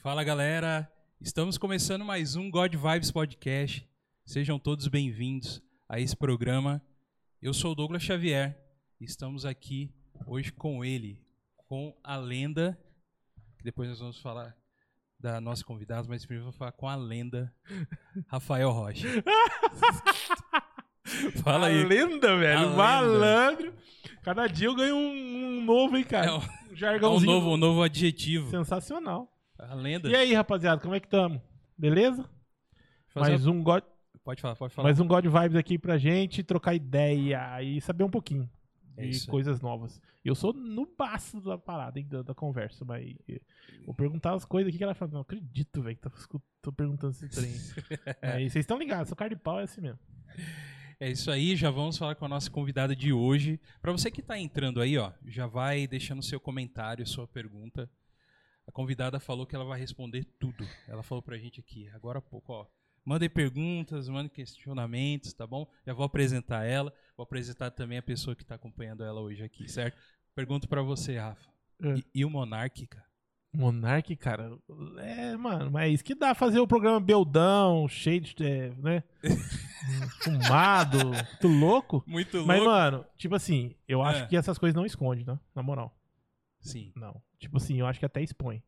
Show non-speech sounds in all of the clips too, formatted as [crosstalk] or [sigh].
Fala galera, estamos começando mais um God Vibes Podcast. Sejam todos bem-vindos a esse programa. Eu sou o Douglas Xavier e estamos aqui hoje com ele, com a lenda, que depois nós vamos falar da nossa convidada, mas primeiro vou falar com a lenda [laughs] Rafael Rocha. [laughs] Fala aí. A lenda, velho. A lenda. Malandro. Cada dia eu ganho um, um novo, hein, cara. É um, um é um jargãozinho. novo, um novo adjetivo. Sensacional. A lenda. E aí, rapaziada, como é que tamo? Beleza? Fazer- Mais um God, Pode falar, pode falar. mais um God Vibes aqui pra gente trocar ideia e saber um pouquinho É de isso coisas novas. Eu sou no baço da parada, hein, da, da conversa, mas vou perguntar as coisas aqui que ela fala. Não acredito, velho, que tá, escu- tô perguntando esse trem. [laughs] Aí vocês estão ligados, sou cara de pau é assim mesmo. É isso aí, já vamos falar com a nossa convidada de hoje. Para você que está entrando aí, ó, já vai deixando seu comentário, sua pergunta. A convidada falou que ela vai responder tudo. Ela falou pra gente aqui, agora há pouco, ó. Mandem perguntas, mandem questionamentos, tá bom? Já vou apresentar ela, vou apresentar também a pessoa que está acompanhando ela hoje aqui, certo? Pergunto para você, Rafa. É. E, e o Monark, cara? Monark, cara, é, mano, mas isso que dá fazer o programa beldão, cheio de, é, né, [laughs] fumado, tu louco. Muito Mas, louco. mano, tipo assim, eu acho É. que essas coisas não esconde, né, na moral. Sim, Não, tipo assim, eu acho que até expõe.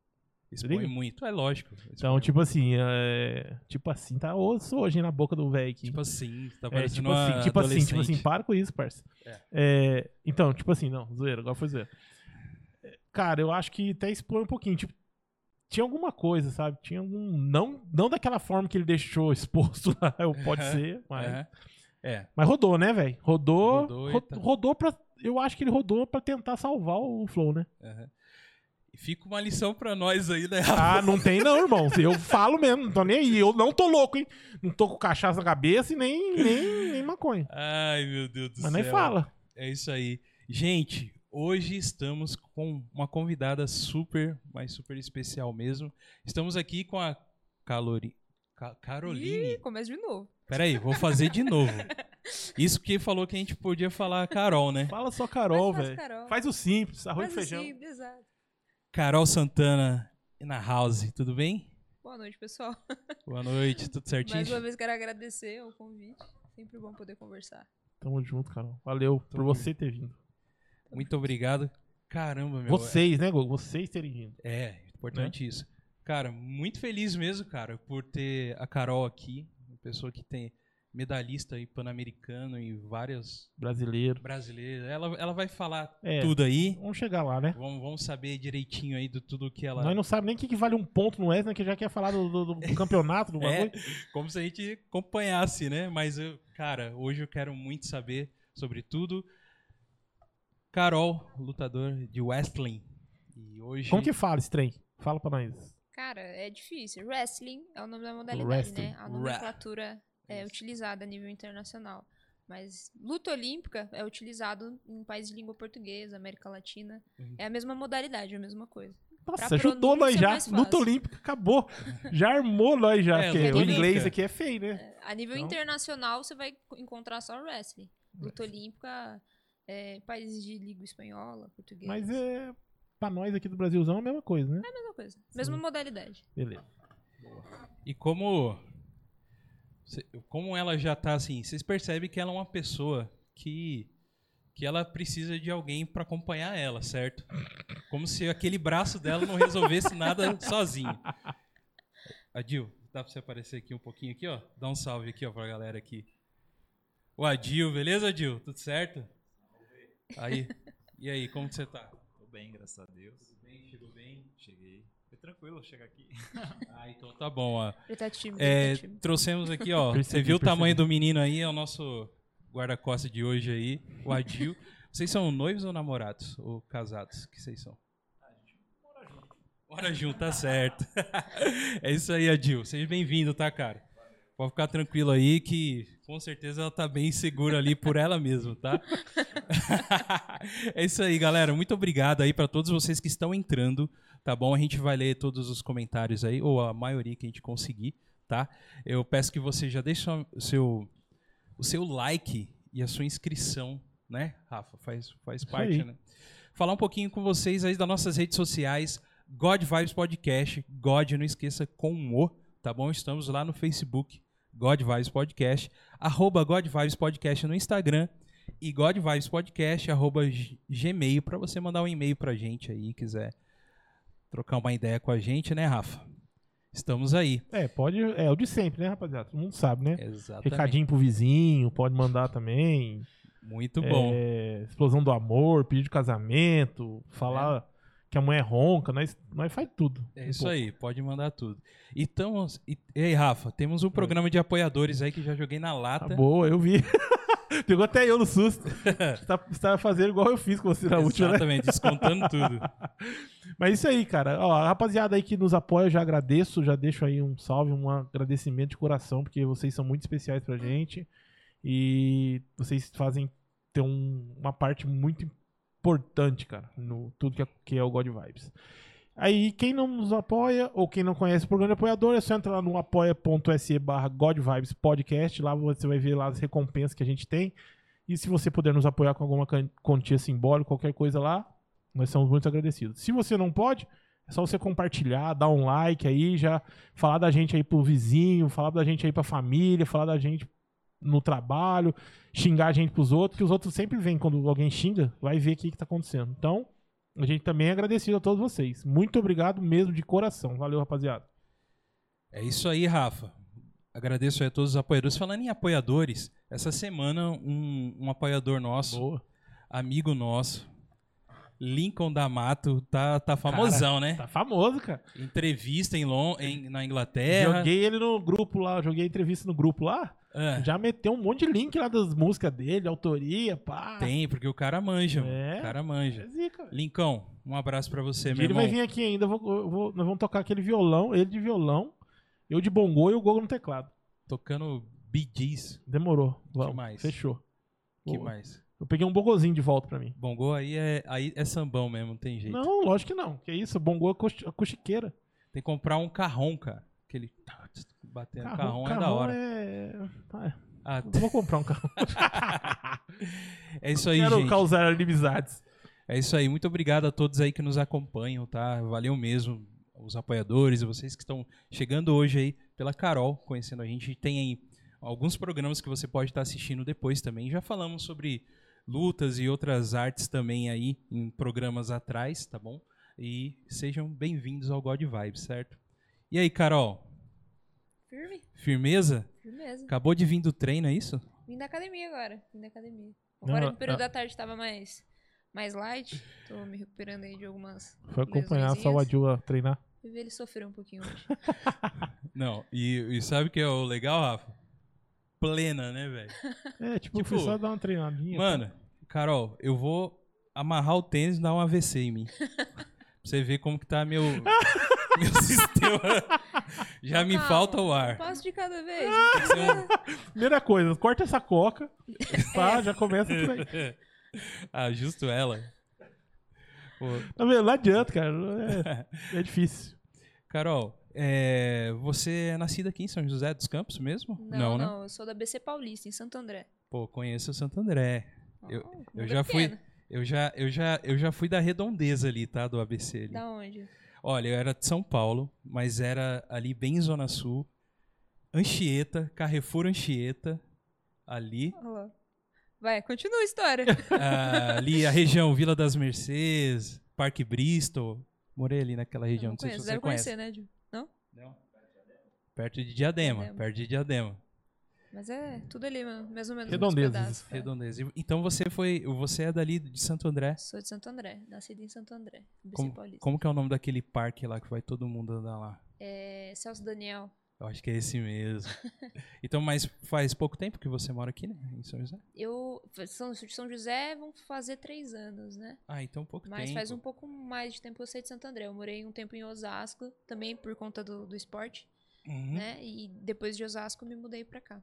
expõe muito, é lógico. Então, tipo assim, é, tipo assim, tá osso hoje na boca do velho aqui. Tipo assim, tá É, parecendo tipo assim, tipo assim, tipo assim, para com isso, parça. É. É, então, tipo assim, não, zoeira, agora foi zoeira. É, Cara, eu acho que até expõe um pouquinho, tipo, tinha alguma coisa, sabe? Tinha algum, não, não daquela forma que ele deixou exposto [laughs] lá, pode ser, mas, É. É, mas rodou, né, velho? Rodou, Rodou ro- tá- rodou pra, eu acho que ele rodou pra tentar salvar o Flow, né? E fica uma lição pra nós aí, né? Ah, não tem não, irmão. Eu falo mesmo, não tô nem aí. Eu não tô louco, hein? Não tô com cachaça na cabeça e nem, nem, nem maconha. Ai, meu Deus do Mas céu. nem fala. É isso aí. Gente, hoje estamos com uma convidada super, mas super especial mesmo. Estamos aqui com a Calori... Ca- Caroline. Ih, começa de novo. Peraí, vou fazer de novo. [laughs] Isso que falou que a gente podia falar Carol, né? Fala só Carol, faz velho. Faz o simples, arroz Mas e feijão. exato. Carol Santana na house, tudo bem? Boa noite, pessoal. Boa noite, tudo [laughs] certinho? Mais uma vez quero agradecer o convite. Sempre bom poder conversar. Tamo junto, Carol. Valeu por Tamo você ter vindo. Muito obrigado. Caramba, meu. Vocês, né, Gogo? Vocês terem vindo. É, importante isso. Cara, muito feliz mesmo, cara, por ter a Carol aqui, uma pessoa que tem medalhista aí pan-americano e várias Brasileiro. brasileiras. Ela, ela vai falar É. tudo aí. Vamos chegar lá, né? Vamos, vamos saber direitinho aí do tudo que ela. Nós não sabemos nem o que, que vale um ponto no Wesley, que já quer falar do, do- do [laughs] campeonato, do É, bagulho. como se a gente acompanhasse, né? Mas, eu, cara, hoje eu quero muito saber sobre tudo. Carol, lutador de wrestling. E hoje. Como que fala esse trem? Fala pra nós. Cara, é difícil. Wrestling é o nome da modalidade, Wrestling. né? A nomenclatura é utilizada a nível internacional. Mas luta olímpica é utilizado em países de língua portuguesa, América Latina. Uhum. É a mesma modalidade, é a mesma coisa. Nossa, Pra ajudou nós é já. mais Luta. Olímpica, acabou. Já armou nós já. É, o inglês aqui é feio, né? A nível Então- internacional, você vai encontrar só wrestling. Luta olímpica, é, países de língua espanhola, portuguesa. Mas é. Pra nós aqui do Brasilzão é a mesma coisa, né? mesma coisa. Mesma modalidade. Beleza. E como como ela já tá assim, vocês percebem que ela é uma pessoa que que ela precisa de alguém para acompanhar ela, certo? Como se aquele braço dela não resolvesse nada [laughs] sozinho. Adil, dá pra você aparecer aqui um pouquinho aqui, ó? Dá um salve aqui, ó, pra galera aqui. O Adil, beleza, Adil? Tudo certo? Aí. E aí, como que você tá? Tô bem, graças a Deus. Tudo bem? Chegou bem? Cheguei. Foi tranquilo chegar aqui. [laughs] Ah, então tá bom, ó. Ele tá É, tá tímido. trouxemos aqui, ó. Percebi, você viu o percebi. tamanho do menino aí? É o nosso guarda-costas de hoje aí, o Adil. [laughs] Vocês são noivos ou namorados? Ou casados? que vocês são? Mora junto, tá certo. [laughs] é isso aí, Adil. Seja bem-vindo, tá, cara? Pode ficar tranquilo aí que com certeza ela tá bem segura ali por ela mesma, tá? [laughs] é isso aí, galera. Muito obrigado aí para todos vocês que estão entrando, tá bom? A gente vai ler todos os comentários aí, ou a maioria que a gente conseguir, tá? Eu peço que você já deixe o seu, o seu like e a sua inscrição, né, Rafa? Faz, faz parte, né? Falar um pouquinho com vocês aí das nossas redes sociais, God Vibes Podcast. God, não esqueça com o, tá bom? Estamos lá no Facebook, God Vibes Podcast. Arroba God Vibes Podcast no Instagram. E God Vibes Podcast, arroba gmail, pra você mandar um e-mail pra gente aí, quiser trocar uma ideia com a gente, né, Rafa? Estamos aí. É, pode. É o de sempre, né, rapaziada? Todo mundo sabe, né? Exatamente. Recadinho pro vizinho, pode mandar também. Muito bom. É, explosão do amor, pedido de casamento, falar que a mãe é ronca, nós, nós faz tudo. É Um isso pouco. aí, pode mandar tudo. Então, e, e aí, Rafa, temos um programa de apoiadores aí que já joguei na Tá lata. boa, eu vi. [laughs] Pegou até eu no susto. [laughs] Você tá, você tá fazendo igual eu fiz com você na última, né? Exatamente, descontando tudo. [laughs] Mas isso aí, cara. Ó, a rapaziada aí que nos apoia, eu já agradeço, já deixo aí um salve, um agradecimento de coração, porque vocês são muito especiais pra gente. E vocês fazem ter um- uma parte muito importante, cara, no tudo que é, que é o God Vibes. Aí, quem não nos apoia, ou quem não conhece o programa de apoiador, é só entrar lá no apoia.se barra God Vibes Podcast. Lá você vai ver lá as recompensas que a gente tem. E se você puder nos apoiar com alguma quantia simbólica, qualquer coisa lá, nós somos muito agradecidos. Se você não pode, é só você compartilhar, dar um like aí, já falar da gente aí pro vizinho, falar da gente aí pra família, falar da gente no trabalho, xingar a gente pros outros, que os outros sempre vêm quando alguém xinga, vai ver o que, que tá acontecendo. Então, a gente também é agradecido a todos vocês. Muito obrigado mesmo de coração. Valeu, rapaziada. É isso aí, Rafa. Agradeço aí a todos os apoiadores. Falando em apoiadores, essa semana um, um apoiador nosso, Boa. amigo nosso, Lincoln D'Amato, tá, tá famosão, né? Tá famoso, cara. Entrevista em, Lon em- na Inglaterra. Joguei ele no grupo lá, joguei entrevista no grupo lá. Ah, Já meteu um monte de link lá das músicas dele, autoria, pá. tem, porque o cara manja. mano. É. O cara manja. É zica. Lincão, um abraço pra você, meu ele irmão. vai vir aqui ainda, eu vou- eu vou- nós vamos tocar aquele violão, ele de violão, eu de bongô e o Gogo no teclado. Tocando Gees. Demorou. Vamos. mais? Fechou. que Boa. mais? Eu peguei um bongozinho de volta pra mim. Bongô aí é, aí é sambão mesmo, não tem jeito. Não, lógico que não. Que isso, bongô é acústiqueira. Tem que comprar um carrom, cara. Aquele batendo carrom, é da carrão hora. é- Ah, Ah, eu vou comprar um carrão. [laughs] é isso aí, Quero gente. causar inimizades. É isso aí. Muito obrigado a todos aí que nos acompanham, tá? Valeu mesmo. Os apoiadores, vocês que estão chegando hoje aí pela Carol, conhecendo a gente. Tem aí alguns programas que você pode estar assistindo depois também. Já falamos sobre lutas e outras artes também aí em programas atrás, tá bom? E sejam bem-vindos ao God Vibes, certo? E aí, Carol? Firme? Firmeza? Firmeza. Acabou de vir do treino, é isso? Vim da academia agora. Vim da academia. Não, Agora no período ah. da tarde tava mais, mais light. Tô me recuperando aí de algumas. Foi acompanhar só o Adil a treinar. Eu vi ele sofrer um pouquinho hoje. [laughs] Não, e, e sabe o que é o legal, Rafa? Plena, né, velho? [laughs] É, tipo, Tipo, foi só dar uma treinadinha. Mano, Carol, eu vou amarrar o tênis e dar um AVC em mim. [laughs] pra você ver como que tá meu, [laughs] meu sistema. Já me Calma, É. falta o ar. passo de cada vez. Primeira coisa, corta essa coca. Pá, já começa por aí. ah, justo ela. Pô, Tá vendo? Não adianta, cara. É, é difícil. Carol, é, você é nascida aqui em São José dos Campos mesmo? Não, né? não, eu sou da BC Paulista, em Santo André. Pô, conheço o Santo André. Eu- Oh, eu mundo já fui- pequeno. Eu já, eu, já, eu já fui da redondeza ali, tá? Do ABC ali. Da onde? Olha, eu era de São Paulo, mas era ali bem em Zona Sul. Anchieta, Carrefour Anchieta, ali. Olha lá. Vai, continua a história. [laughs] Ah, ali a região Vila das Mercês, Parque Bristol. Morei ali naquela região, não não, sei conheço, se você deve conhece. conhecer, né, Ju? Não? Não? Perto de Diadema, Diadema. perto de Diadema. Mas é tudo ali, mano, mais ou menos. Redondezas. pedaços. Redondeza. Então você foi, você é dali de Santo André. Sou de Santo André, nascida em Santo André, Como, como que é o nome daquele parque lá que vai todo mundo andar lá? É, Celso Daniel. Eu acho que é esse mesmo. [laughs] então, mas faz pouco tempo que você mora aqui, né? Em São José? Eu de São José, vão fazer três anos, né? Ah, então pouco Mas tempo. faz um pouco mais de tempo que eu sei de Santo André. Eu morei um tempo em Osasco, também por conta do, do esporte, Uhum. né? E depois de Osasco me mudei pra cá.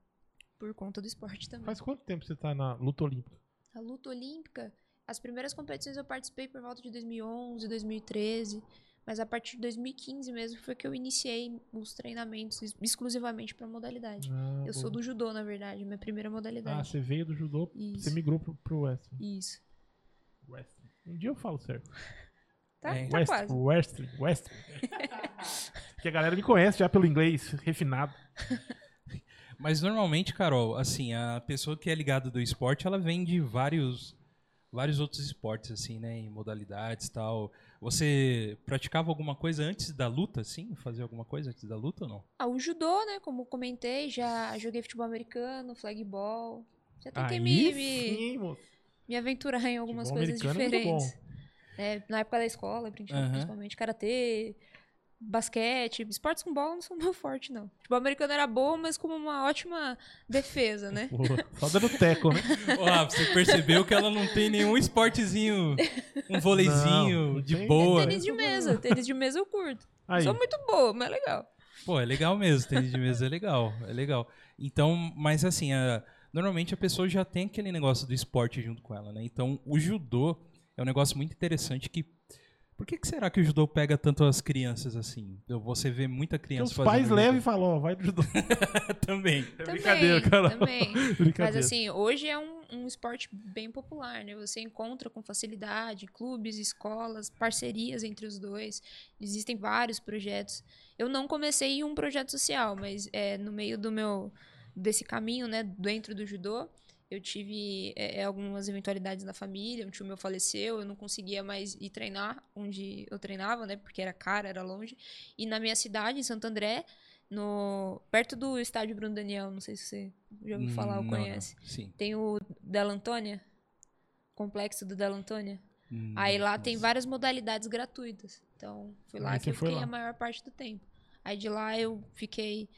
Por conta do esporte também. Faz quanto tempo você tá na luta olímpica? A luta olímpica, as primeiras competições eu participei por volta de 2011, 2013. Mas a partir de 2015 mesmo foi que eu iniciei os treinamentos ex- exclusivamente pra modalidade. Ah, Eu sou boa. do judô, na verdade, minha primeira Ah, modalidade. você veio do judô, Isso. você migrou pro, pro wrestling. Isso. wrestling. Um dia eu falo certo. [laughs] Tá, É. tá West, quase. Western, Western. [laughs] que a galera me conhece já pelo inglês refinado. [laughs] Mas normalmente, Carol, assim, a pessoa que é ligada do esporte, ela vem de vários vários outros esportes, assim, né? Em modalidades e tal. Você praticava alguma coisa antes da luta, assim? Fazia alguma coisa antes da luta ou não? Ah, o judô, né? Como comentei, já joguei futebol americano, flagball. Já tentei me, Aí me, sim, me aventurar em algumas Futebol coisas é diferentes. É, na época da escola, Aham. principalmente karatê, basquete, esportes com bola não são [laughs] meu forte, não. Futebol americano era bom, mas como uma ótima defesa, né? Só dando teco, né? Ó, você percebeu que ela não tem nenhum esportezinho, um vôleizinho Não, não de tem. boa. Tênis de mesa, [laughs] tênis de mesa eu curto. Aí, Sou muito boa, mas é legal. Pô, é legal mesmo, tênis de mesa é legal, é legal. Então, mas assim, a- normalmente a pessoa já tem aquele negócio do esporte junto com ela, né? Então, o judô é um negócio muito interessante que... Por que, que será que o judô pega tanto as crianças assim? Eu- Você vê muita criança os pais fazendo levam e falam, ó, vai do judô. [laughs] Também. É Também, brincadeira, cara. também. [laughs] Mas assim, hoje é um, um esporte bem popular, né? Você encontra com facilidade clubes, escolas, parcerias entre os dois. Existem vários projetos. Eu não comecei em um projeto social, mas é, no meio do meu desse caminho, né, dentro do judô, eu tive é, é, algumas eventualidades na família. Um tio meu faleceu, eu não conseguia mais ir treinar onde eu treinava, né? Porque era caro, era longe. E na minha cidade, em Santo André, no perto do estádio Bruno Daniel, não sei se você já ouviu falar ou Hum, Não, não. conhece. Sim. Tem o Della Antônia, complexo do Della Antônia. Hum, Aí lá tem nossa. várias modalidades gratuitas. Então, foi lá Aí que eu fiquei lá. a maior parte do tempo. Aí de lá eu fiquei,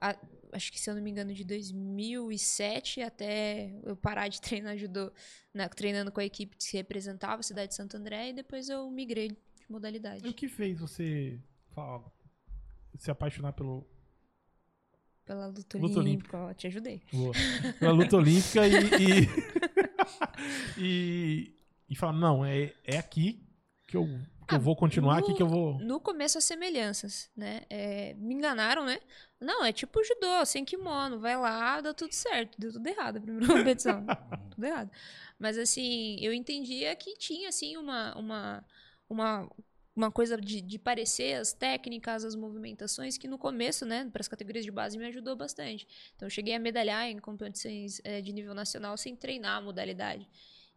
a- acho que se eu não me engano, de 2007 até eu parar de [laughs] treinar judô, né, treinando com a equipe que representava a cidade de Santo André, e depois eu migrei de E o modalidade. que fez você falar, se apaixonar pelo, Pela luta, Luta olímpica, ó, te ajudei. Boa. pela luta olímpica e, e, [laughs] e, e falar, não, é, é aqui que eu, que eu Ah, vou continuar, aqui no- que eu vou... No começo, as semelhanças, né? É, me enganaram, né? Não, é tipo judô, sem kimono, vai lá, dá tudo certo. Deu tudo errado a primeira competição. [laughs] tudo errado. Mas, assim, eu entendia que tinha, assim, uma, uma, uma, uma coisa de, de parecer as técnicas, as movimentações, que no começo, né, para as categorias de base, me ajudou bastante. Então, eu cheguei a medalhar em competições eh, de nível nacional sem treinar a modalidade.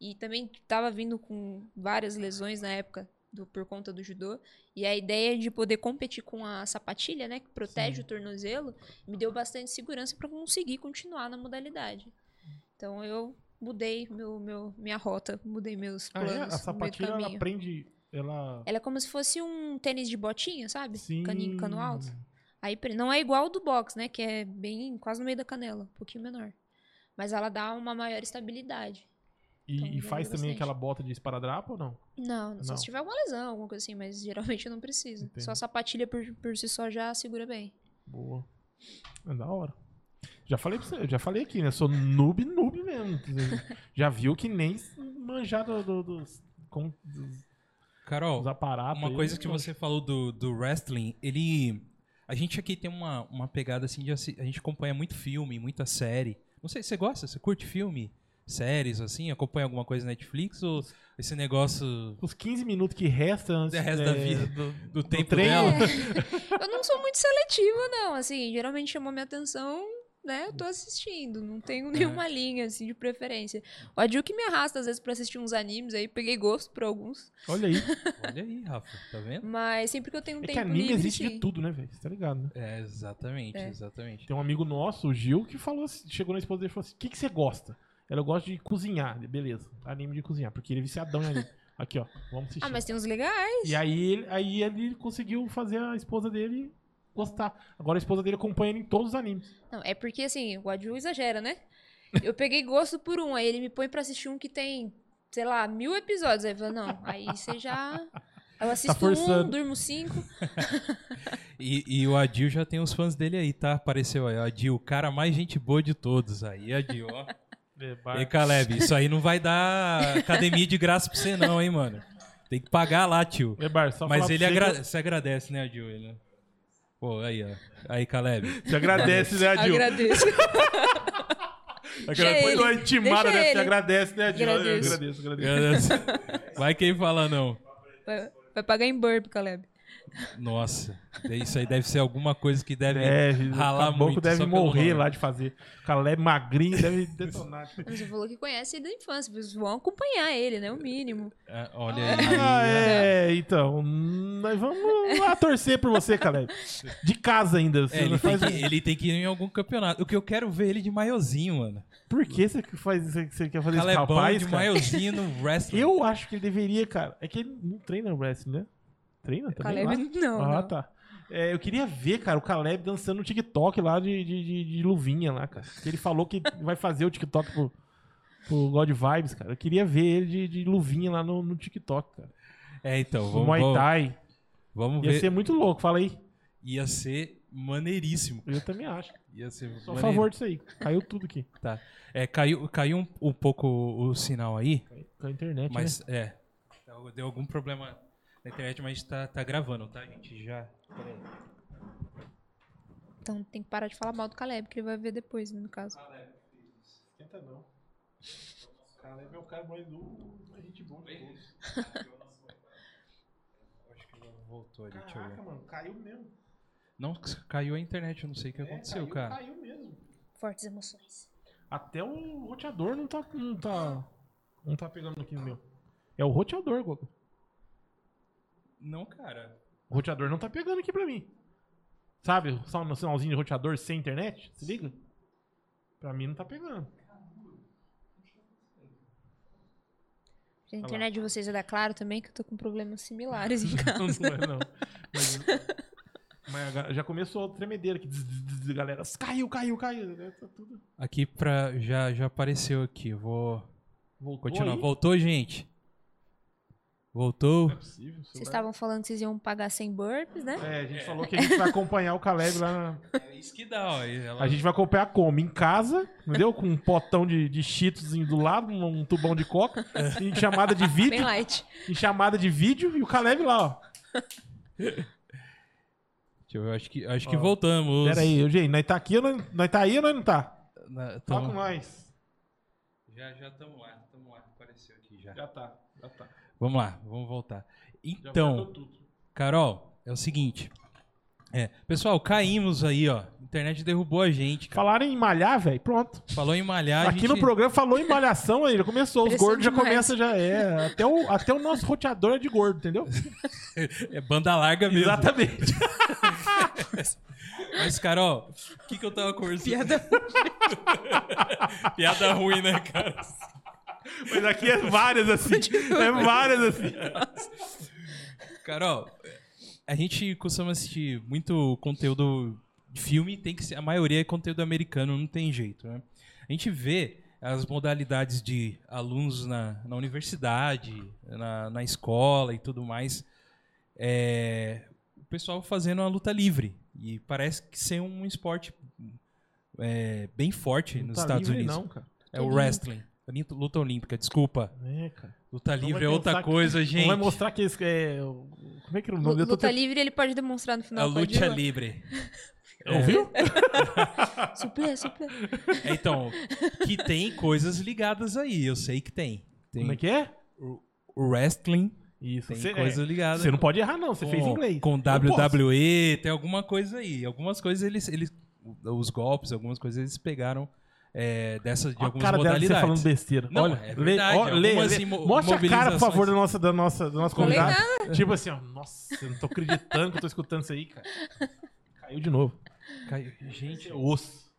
E também estava vindo com várias lesões na época do, por conta do judô. E a ideia de poder competir com a sapatilha, né, que protege o tornozelo, me deu bastante segurança para conseguir continuar na modalidade. Então eu mudei meu, meu, minha rota, mudei meus Ah, planos é? A sapatilha, ela prende... Ela... Ela é como se fosse um tênis de botinha, sabe? Sim. Caninho, cano alto. Aí não é igual ao do box, né? Que é bem quase no meio da canela, um pouquinho menor. Mas ela dá uma maior estabilidade. E, Então, e faz também bastante. aquela bota de esparadrapo ou não? Não, só Não. se tiver alguma lesão, alguma coisa assim, mas geralmente eu não preciso. Entendi. Só a sapatilha por, por si só já segura bem. Boa. É da hora. Já falei pra você, eu já falei aqui, né? Sou noob, noob mesmo. já viu que nem manjar do- do- dos, com- dos, Carol, dos aparatos. Uma aí, coisa que não- você falou do, do wrestling, ele. A gente aqui tem uma, uma pegada assim de. A gente acompanha muito filme, muita série. Não sei, você gosta? Você curte filme? Séries, assim? Acompanha alguma coisa na Netflix? Ou esse negócio Os 15 minutos que restam antes O resto da vida. do, do tempo trem, dela? [laughs] Eu não sou muito seletiva, não. Assim, geralmente chamou minha atenção, né? Eu tô assistindo. Não tenho nenhuma linha, assim, de preferência. O Adil que me arrasta, às vezes, pra assistir uns animes aí. Peguei gosto por alguns. Olha aí. [laughs] Olha aí, Rafa, tá vendo? Mas sempre que eu tenho um É tempo que anime livre, existe sim. de tudo, né, velho? Você tá ligado, né? É, exatamente, É. exatamente. Tem um amigo nosso, o Gil, que falou assim, chegou na esposa dele e falou assim: o que, que você gosta? Ela gosta de cozinhar. Beleza, anime de cozinhar, porque ele é viciadão em anime. [laughs] Aqui, ó, vamos assistir. Ah, mas tem uns legais. E aí, ele- aí ele conseguiu fazer a esposa dele gostar. Agora a esposa dele acompanha ele em todos os animes. Não, é porque, assim, o Adil exagera, né? Eu peguei gosto por um, aí ele me põe pra assistir um que tem, sei lá, mil episódios. Aí eu falo, não, aí você já... [laughs] Eu assisto um, Tá forçando. durmo cinco. [laughs] E, e o Adil já tem os fãs dele aí, tá? Apareceu aí, o Adil, o cara mais gente boa de todos aí, Adil, ó. E Caleb, isso aí não vai dar academia de graça pra você não, hein, mano. Tem que pagar lá, tio. É, Bar, só Mas ele você que agra você agradece, né, Adil? Ele... Pô, aí, ó. Aí, Caleb. eu- Você agradece, né, Adil? Agradeço. [laughs] Aquela ele. uma intimada, né? Você agradece, né, Adil? Eu Agradeço. agradeço, agradeço. Vai quem fala não. Vai- Vai pagar em burp, Caleb. Nossa, isso aí deve ser alguma coisa que deve É, ralar o muito. deve só pelo morrer lá de fazer. O Caleb magrinho deve [laughs] detonar. Você falou que conhece ele da infância, vocês vão acompanhar ele, né? O mínimo. É, olha aí. Ah, é, então. Nós vamos lá torcer por você, Caleb. De casa ainda. Você É, ele, não tem que, ele tem que ir em algum campeonato. O que eu quero ver ele de maiozinho, mano. Por que você faz você, você quer fazer isso rapaz, de cara? maiozinho no wrestling. Eu acho que ele deveria, cara. É que ele não treina wrestling, né? Treina também? lá? Caleb, não. Ah, não. tá. É, eu queria ver, cara, o Caleb dançando no TikTok lá de, de, de- de luvinha lá, cara. Que ele falou que [laughs] vai fazer o TikTok pro, pro God Vibes, cara. Eu queria ver ele de, de luvinha lá no, no TikTok, cara. É, então, vamos, Muay vamos, Thai. vamos Ia ver. ser muito louco, fala aí. Ia ser maneiríssimo. Eu também acho. Ia ser Sou a favor disso aí. Caiu tudo aqui. Tá. É, caiu, caiu um, um pouco o sinal aí, Com a internet, né? mas é. Deu- Deu algum problema na internet, mas tá, tá gravando, tá, gente? Já. Então tem que parar de falar mal do Caleb, que ele vai ver depois, né, no caso. Esquenta não. [laughs] Caleb é o cara mais do... A gente boa de todos. Acho que voltou ali, deixa eu ver. Caraca, mano. Caiu mesmo. Não, caiu a internet, eu não sei o que É, aconteceu, caiu, cara. Caiu mesmo. Fortes emoções. Até o roteador não tá, não tá, não tá pegando aqui no meu. É o roteador, Goku. Não, cara. O roteador não tá pegando aqui pra mim. Sabe, só no sinalzinho de roteador sem internet? Se liga? Pra mim não tá pegando. A internet de vocês é da Claro também, que eu tô com problemas similares em [laughs] Não, casa. não é não. Mas, mas já começou a tremedeira aqui. Galera, caiu, caiu, caiu. É, Tá tudo. Aqui pra. Já, já apareceu aqui. Vou Voltou continuar. aí? Voltou, gente? Voltou? Não é possível. Vocês estavam falando que vocês iam pagar 100 burpees, né? É, a gente falou que a gente vai acompanhar o Caleb lá na... É isso que dá, ó. Ela- A gente vai acompanhar como? Em casa, entendeu? Com um potão de, de cheetos do lado, um, tubão de coca, em chamada de [laughs] Bem vídeo, light. em chamada de vídeo e o Caleb lá, ó. Deixa eu ver, acho que, acho que Ó, voltamos. Pera aí, gente, nós tá aqui ou nós, nós tá aí ou nós não tá? Na- tamo- com nós. Já, já estamos lá, estamos lá. Apareceu aqui já. Já tá, já tá. Vamos lá, vamos voltar. Então. Carol, é o seguinte. É, pessoal, caímos aí, ó. A internet derrubou a gente. cara. Falaram em malhar, velho, pronto. Falou em malhar. a Aqui gente- no programa falou em malhação aí, já começou. Os gordos já começam, já é. Até o, até o nosso roteador é de gordo, entendeu? [laughs] É banda larga mesmo. Exatamente. [laughs] Mas, Carol, o que, que eu tava conversando? Piada [laughs] Piada ruim, né, cara? Mas aqui é várias assim. É várias assim. Carol, a gente costuma assistir muito conteúdo de filme, tem que ser, a maioria é conteúdo americano, não tem jeito, né? A gente vê as modalidades de alunos na, na universidade, na, na escola e tudo mais, é, o pessoal fazendo a luta livre. E parece que ser um esporte é, bem forte nos Tá Estados livre, Unidos. Não, cara. É o wrestling. A Luta olímpica, desculpa. É, cara. Luta Não livre é outra que- coisa, Não gente. vai mostrar que é. Como é que era o nome? Luta livre ele pode demonstrar no A final. pode luta lá. livre. [laughs] Ouviu? [laughs] Suplê, suplê. É, Então, que tem coisas ligadas aí, eu sei que tem. Tem Como é que é? o wrestling, Isso. tem Você, coisas é, ligadas. você não pode errar, não. Você fez inglês. Com. WWE, tem alguma coisa aí. Algumas coisas eles, eles os golpes, algumas coisas eles pegaram é, dessas de Olha a algumas cara dela de você modalidades. falando besteira. Não, Olha, é lê, verdade, ó, lê, lê. Mostra a cara, por favor, da nossa, da nossa, do nosso Falei convidado. Tipo assim, ó. Nossa, eu não tô acreditando que eu tô escutando isso aí, cara. Caiu de novo. Caiu- Gente, É osso.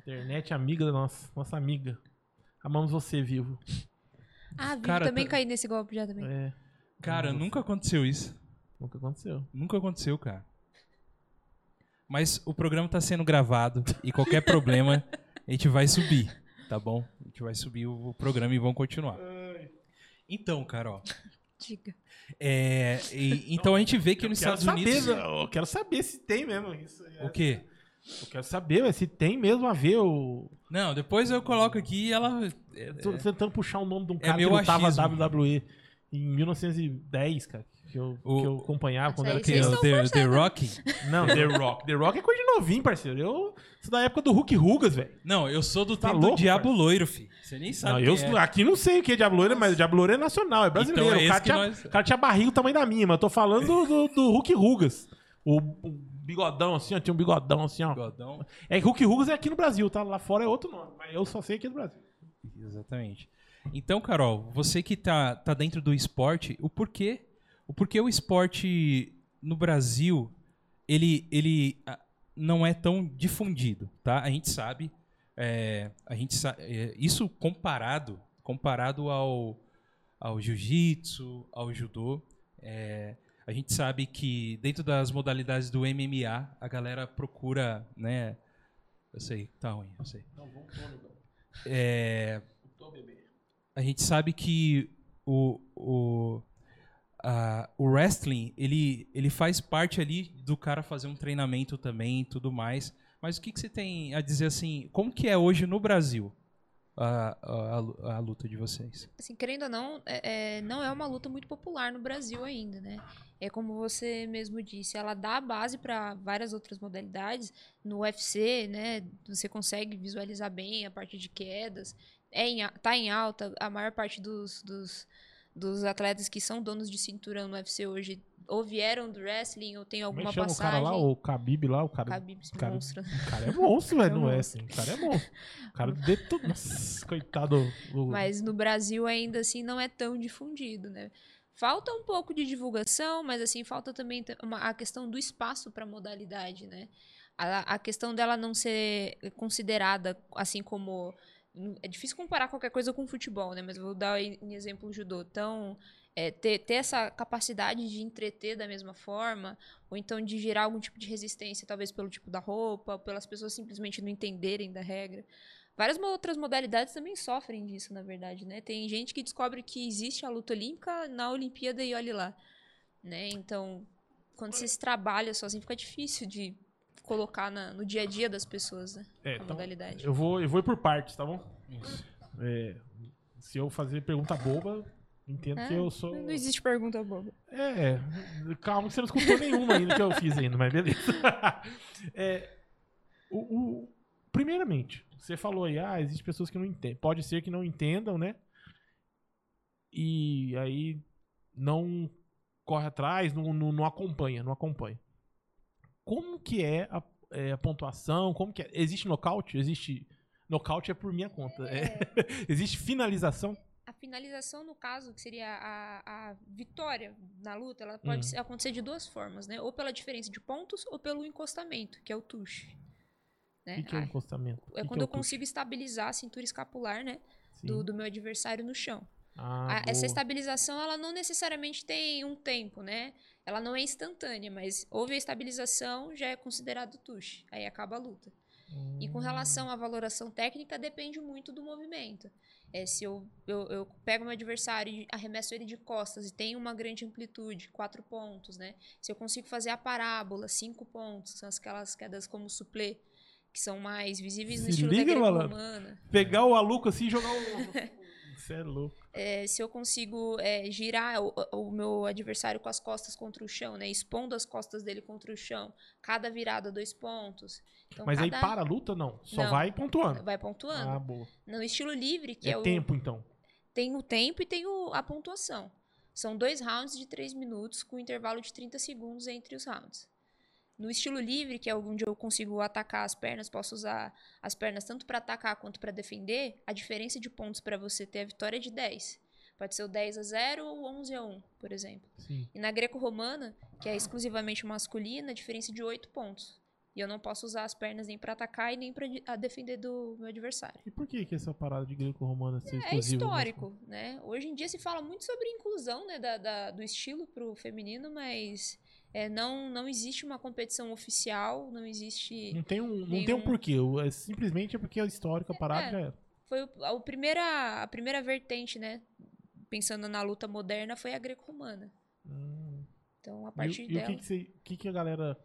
Internet amiga da nossa, nossa amiga. Amamos você, vivo. Ah, Vivo Cara, também tá- caí nesse golpe já também. É, cara, nunca aconteceu isso. nunca aconteceu. Nunca aconteceu, cara. Mas o programa tá sendo gravado e qualquer problema a gente vai subir, tá bom? A gente vai subir o programa e vamos continuar. Então, Carol, Diga. é, e- então a gente vê que nos Estados saber, Unidos... eu quero saber se tem mesmo isso. O quê? Eu quero saber se tem mesmo a ver o. Não, depois eu coloco aqui e ela... é, Tô tentando puxar o nome de um É cara meu que lutava achismo. WWE em 1910, cara, que eu, O- que eu acompanhava quando era criança. o The, The Rock? Não, The Rock. The Rock é coisa de novinho, parceiro. Eu sou da época do Hulk Rugas, velho. Não, eu sou do Tá tempo louco, do Diabo parça? Loiro, fi. Você nem Não, sabe eu quem é. aqui não sei o que é Diabo Loiro, mas o Diabo Loiro é nacional, é brasileiro. Então é o, cara tinha, nós- o cara tinha barriga do tamanho da minha, mas eu tô falando do, do, do Hulk Rugas. O, o bigodão assim, ó, tinha um bigodão assim, ó. Godão. É que Hulk Rugas é aqui no Brasil, tá? Lá fora é outro nome, mas eu só sei aqui do Brasil. Exatamente. Então, Carol, você que tá, tá dentro do esporte, o porquê? O porquê o esporte no Brasil, ele, ele ah, não é tão difundido, tá? A gente sabe, é, a gente sa- é, isso comparado, comparado ao, ao jiu-jitsu, ao judô, é, a gente sabe que dentro das modalidades do MMA, a galera procura, né? Eu sei, tá ruim, eu sei. É, a gente sabe que o, o, a- o wrestling, ele, ele faz parte ali do cara fazer um treinamento também e tudo mais. Mas o que, que você tem a dizer assim? Como que é hoje no Brasil a, a, a lu- a luta de vocês? assim, querendo ou não, é, é, não é uma luta muito popular no Brasil ainda, né? É como você mesmo disse, ela dá a base para várias outras modalidades. No UFC, né, você consegue visualizar bem a parte de quedas. É em, tá em alta, a maior parte dos, dos, dos atletas que são donos de cinturão no UFC hoje ou vieram do wrestling ou tem Como é alguma que chama o passagem. cara lá, o Khabib lá, o cara... Khabib, esse cara- monstro. O cara é monstro, velho, [laughs] É no wrestling. O cara é monstro. O cara [laughs] deton... Nossa, coitado. do- Mas no Brasil ainda assim não é tão difundido, né? Falta um pouco de divulgação, mas assim, falta também a questão do espaço para modalidade, né? A, a questão dela não ser considerada assim como. É difícil comparar qualquer coisa com futebol, né? Mas vou dar em exemplo o judô. Então, é, ter, ter essa capacidade de entreter da mesma forma, ou então de gerar algum tipo de resistência, talvez pelo tipo da roupa, ou pelas pessoas simplesmente não entenderem da regra. Várias outras modalidades também sofrem disso, na verdade, né? Tem gente que descobre que existe a luta olímpica na Olimpíada e olhe lá, né? Então, quando você se trabalha sozinho, fica difícil de colocar na- no dia a dia das pessoas, né? É, a então, modalidade. eu vou, eu vou ir por partes, tá bom? É, se eu fazer pergunta boba, entendo É, que eu sou... Não existe pergunta boba. É, calma que você não escutou nenhuma ainda que eu fiz ainda, mas beleza. [laughs] É, o, o- primeiramente, você falou aí, ah, existem pessoas que não entendem. Pode ser que não entendam, né? E aí não corre atrás, não, não, não acompanha, não acompanha. Como que é a, é a pontuação? Como que é? Existe nocaute? Existe... Nocaute é por minha conta. É. [laughs] Existe finalização? A finalização, no caso, que seria a, a vitória na luta, ela pode Uhum. acontecer de duas formas, né? Ou pela diferença de pontos ou pelo encostamento, que é o touch. O Né? que, que é o Ah, encostamento? O é que quando que eu o touch? consigo estabilizar a cintura escapular, né? Do, do meu adversário no chão. Ah, A- essa estabilização, ela não necessariamente tem um tempo, né? Ela não é instantânea, mas houve a estabilização, já é considerado touch. Aí acaba a luta. E com relação à valoração técnica, depende muito do movimento. É, se eu, eu, eu pego meu adversário e arremesso ele de costas e tem uma grande amplitude, quatro pontos, né? Se eu consigo fazer a parábola, cinco pontos, são aquelas quedas como suplê, que são mais visíveis no Se estilo liga, da. Pegar o Aluco assim e jogar o. [laughs] Você é louco. É, se eu consigo é, girar o, o meu adversário com as costas contra o chão, né? Expondo as costas dele contra o chão. Cada virada, dois pontos. Então, Mas aí cada- para a luta, não. Só Não. vai pontuando. Vai pontuando. Ah, boa. No estilo livre, que É, é, o. tempo, então. Tem o tempo e tem o- a pontuação. São dois rounds de três minutos, com intervalo de 30 segundos entre os rounds. No estilo livre, que é onde eu consigo atacar as pernas, posso usar as pernas tanto para atacar quanto para defender, a diferença de pontos para você ter a vitória é de 10. Pode ser o 10 a 0 ou 11 a 1, por exemplo. Sim. E na greco-romana, que é exclusivamente masculina, a diferença é de 8 pontos. E eu não posso usar as pernas nem para atacar e nem para defender do meu adversário. E por que, que essa parada de greco-romana ser É exclusiva? histórico, né? Hoje em dia se fala muito sobre inclusão né, da, da- do estilo pro feminino, mas é, não, não existe uma competição oficial, não existe. Não tem um, não Nenhum. tem um porquê. É, simplesmente é porque é histórico a parada É. já era. Foi o- a, o primeira, a primeira vertente, né? Pensando na luta moderna, foi a greco-romana. Hum. Então, a E, partir e o dela. que, que, que que a galera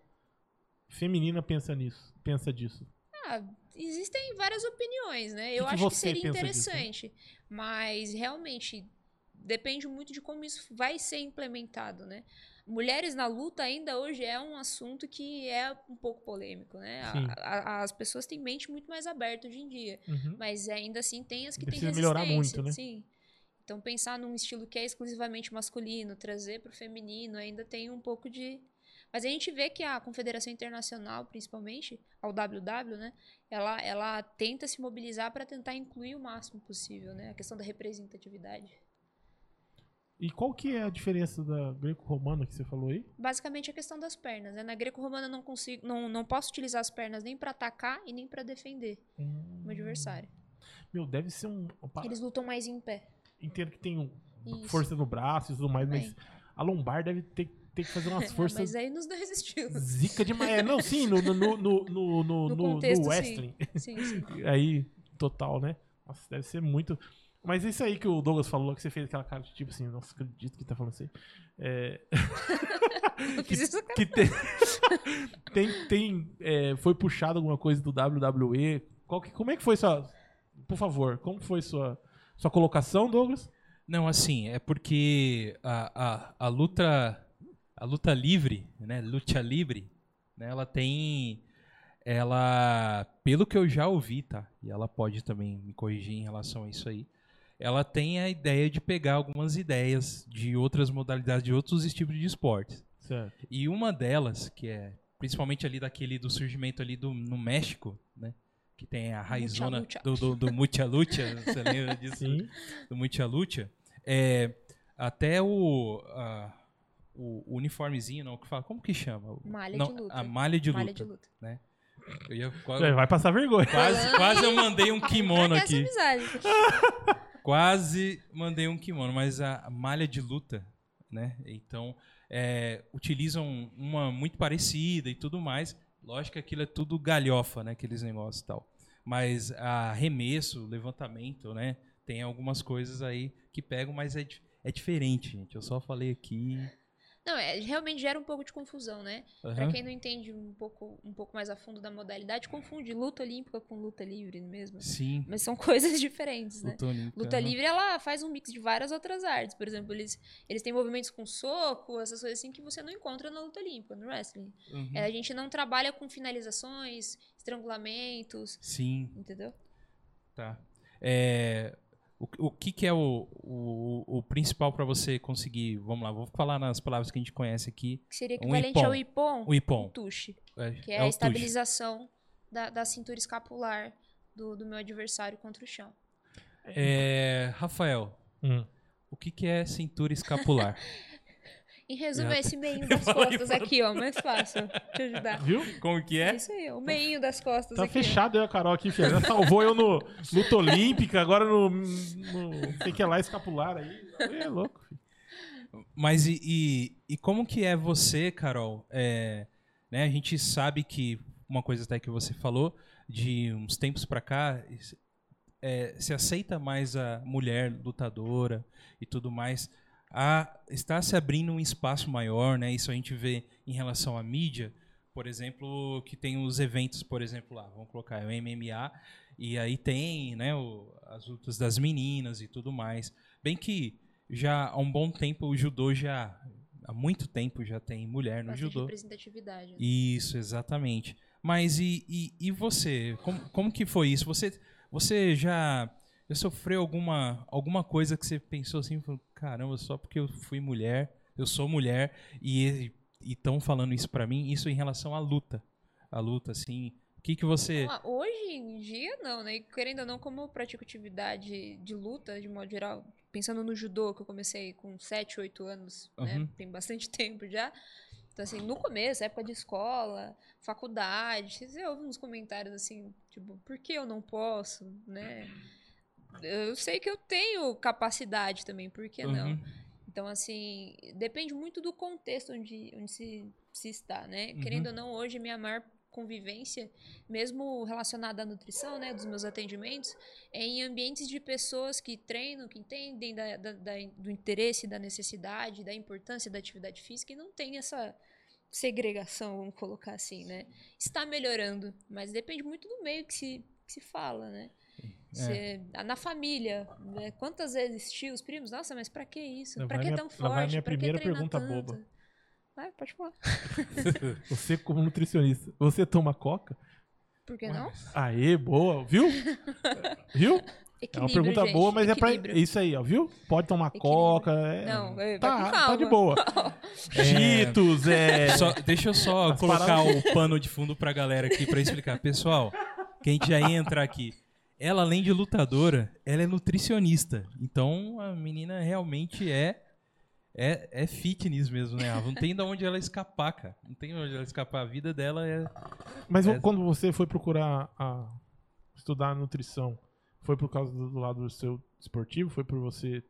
feminina pensa nisso? Pensa disso? Ah, existem várias opiniões, né? Eu que acho que seria disso, né? interessante. Mas realmente, depende muito de como isso vai ser implementado, né? Mulheres na luta ainda hoje é um assunto que é um pouco polêmico, né? A- a- as pessoas têm mente muito mais aberta hoje em dia. Uhum. Mas ainda assim tem as que Precisa têm melhorar resistência. muito, né? Sim. Então pensar num estilo que é exclusivamente masculino, trazer para o feminino, ainda tem um pouco de. Mas a gente vê que a Confederação Internacional, principalmente, ao WW, né, ela, ela tenta se mobilizar para tentar incluir o máximo possível, né, a questão da representatividade. E qual que é a diferença da greco-romana que você falou aí? Basicamente a questão das pernas, né? Na greco-romana eu não consigo, não, não posso utilizar as pernas nem para atacar e nem para defender Hum. o adversário. Meu, deve ser um. Opa, Eles lutam mais em pé. Entendo que tem um- Isso. força no braço e tudo mais, mas Tem. a lombar deve ter, ter que fazer umas [laughs] É, forças mas aí nos dois estilos. zica demais. É, não, sim, no, no, no, no, no, no, No no contexto, sim. wrestling. Sim, sim. [laughs] Aí, total, né? Nossa, deve ser muito. Mas isso aí que o Douglas falou, que você fez aquela cara de tipo assim, nossa, acredito que tá falando assim. É, [laughs] isso que tem. [laughs] tem, tem é, foi puxado alguma coisa do WWE. Qual que, como é que foi sua. Por favor, como foi sua, sua colocação, Douglas? Não, assim, é porque a, a, a luta a luta livre, né, luta livre, né, ela tem ela, pelo que eu já ouvi, tá? E ela pode também me corrigir em relação a isso aí. Ela tem a ideia de pegar algumas ideias de outras modalidades, de outros estilos de esportes. Certo. E uma delas, que é principalmente ali daquele do surgimento ali do, no México, né? Que tem a raizona lucha. do, do, do Mucha Lucha, você lembra disso? Sim. do Mucha Lucha, é, até o, a- o uniformezinho, não, que fala, como que chama? Malha não, de luta. A malha de Malha luta. de luta. Eu ia, quase, vai passar vergonha. quase, quase eu mandei um kimono aqui. Quase mandei um kimono, mas a malha de luta, né? Então, é, utilizam uma muito parecida e tudo mais. Lógico que aquilo é tudo galhofa, né? Aqueles negócios e tal. Mas arremesso, levantamento, né? Tem algumas coisas aí que pegam, mas é, é diferente, gente. Eu só falei aqui. Não, é, realmente gera um pouco de confusão, né? Pra Aham. quem não entende um pouco, um pouco mais a fundo da modalidade, confunde luta olímpica com luta livre mesmo. Sim. Mas são [laughs] coisas diferentes, né? Luta olímpica, Luta aham. livre, ela faz um mix de várias outras artes. Por exemplo, eles, eles têm movimentos com soco, essas coisas assim que você não encontra na luta olímpica, no wrestling. Uhum. É, a gente não trabalha com finalizações, estrangulamentos, Sim, entendeu? tá. É, o, o que, que é o, o, o principal para você conseguir? Vamos lá, vou falar nas palavras que a gente conhece aqui. Que seria Um equivalente ipom. ao ipom, O Ipom. o É, que é, é a estabilização da, da cintura escapular do, do meu adversário contra o chão. É, Rafael, Hum. o que, que é cintura escapular? [laughs] Em resumo, É, esse meinho [laughs] das costas aqui, ó, mais fácil. Deixa eu ajudar. Viu? Como que É é? isso aí, o meinho das costas Tá aqui. ó. fechado aí a Carol aqui, filha. Já salvou eu no luta olímpica, agora no. no sei que é lá escapular aí. É louco, filho. Mas e, e, e como que é você, Carol? É, né, a gente sabe que uma coisa até que você falou, de uns tempos pra cá, é, se aceita mais a mulher lutadora e tudo mais. A, está se abrindo um espaço maior, né? Isso a gente vê em relação à mídia, por exemplo, que tem os eventos, por exemplo, lá, vamos colocar o MMA, e aí tem né, o- as lutas das meninas e tudo mais. Bem que já há um bom tempo o judô já há muito tempo já tem mulher no Bastante judô. representatividade. né? Isso, exatamente. Mas e, e, e você? Como, como que foi isso? Você, você já, já sofreu alguma, alguma coisa que você pensou assim, falou, caramba, só porque eu fui mulher, eu sou mulher e estão falando isso pra mim, isso em relação à luta. A luta, assim. O que, que você. Não, hoje em dia, não, né? Querendo ou não, como eu pratico atividade de luta, de modo geral, pensando no judô, que eu comecei com 7, 8 anos, Uhum. né? Tem bastante [laughs] tempo já. Então, assim, no começo, época de escola, faculdade, você ouve uns comentários assim, tipo, por que eu não posso, né? Eu sei que eu tenho capacidade também, por que não? Uhum. Então, assim, depende muito do contexto onde, onde se, se está, né? Uhum. Querendo ou não, hoje minha maior convivência, mesmo relacionada à nutrição, né, dos meus atendimentos, é em ambientes de pessoas que treinam, que entendem da, da- da- do interesse, da necessidade, da importância da atividade física e não tem essa segregação, vamos colocar assim, né? Está melhorando, mas depende muito do meio que se, que se fala, né? Você- Na família, né? quantas vezes tios, primos, nossa, mas pra que isso? Lá Pra que minha- tão lá vai forte? minha Pra que primeira treinar pergunta tanto? boba. Vai, pode falar. [laughs] Você, como nutricionista, você toma coca? Por que não? Aê, boa, viu? [laughs] viu? É uma Equilíbrio, pergunta gente, boa, mas é pra equilíbrio. isso aí, ó, viu? Pode tomar Equilíbrio. coca. É... Não, vai tá, com tá de boa. [laughs] Cheetos, é. Só- deixa eu só As colocar paradas- o pano de fundo pra galera aqui pra explicar. Pessoal, que a gente já ia entrar aqui. Ela, além de lutadora, ela é nutricionista. Então a menina realmente é é, é fitness mesmo, né? Ava? Não tem de onde ela escapar, cara. Não tem onde ela escapar. A vida dela é. Mas É. quando você foi procurar a- estudar nutrição, foi por causa do, do lado do seu esportivo? Foi por você.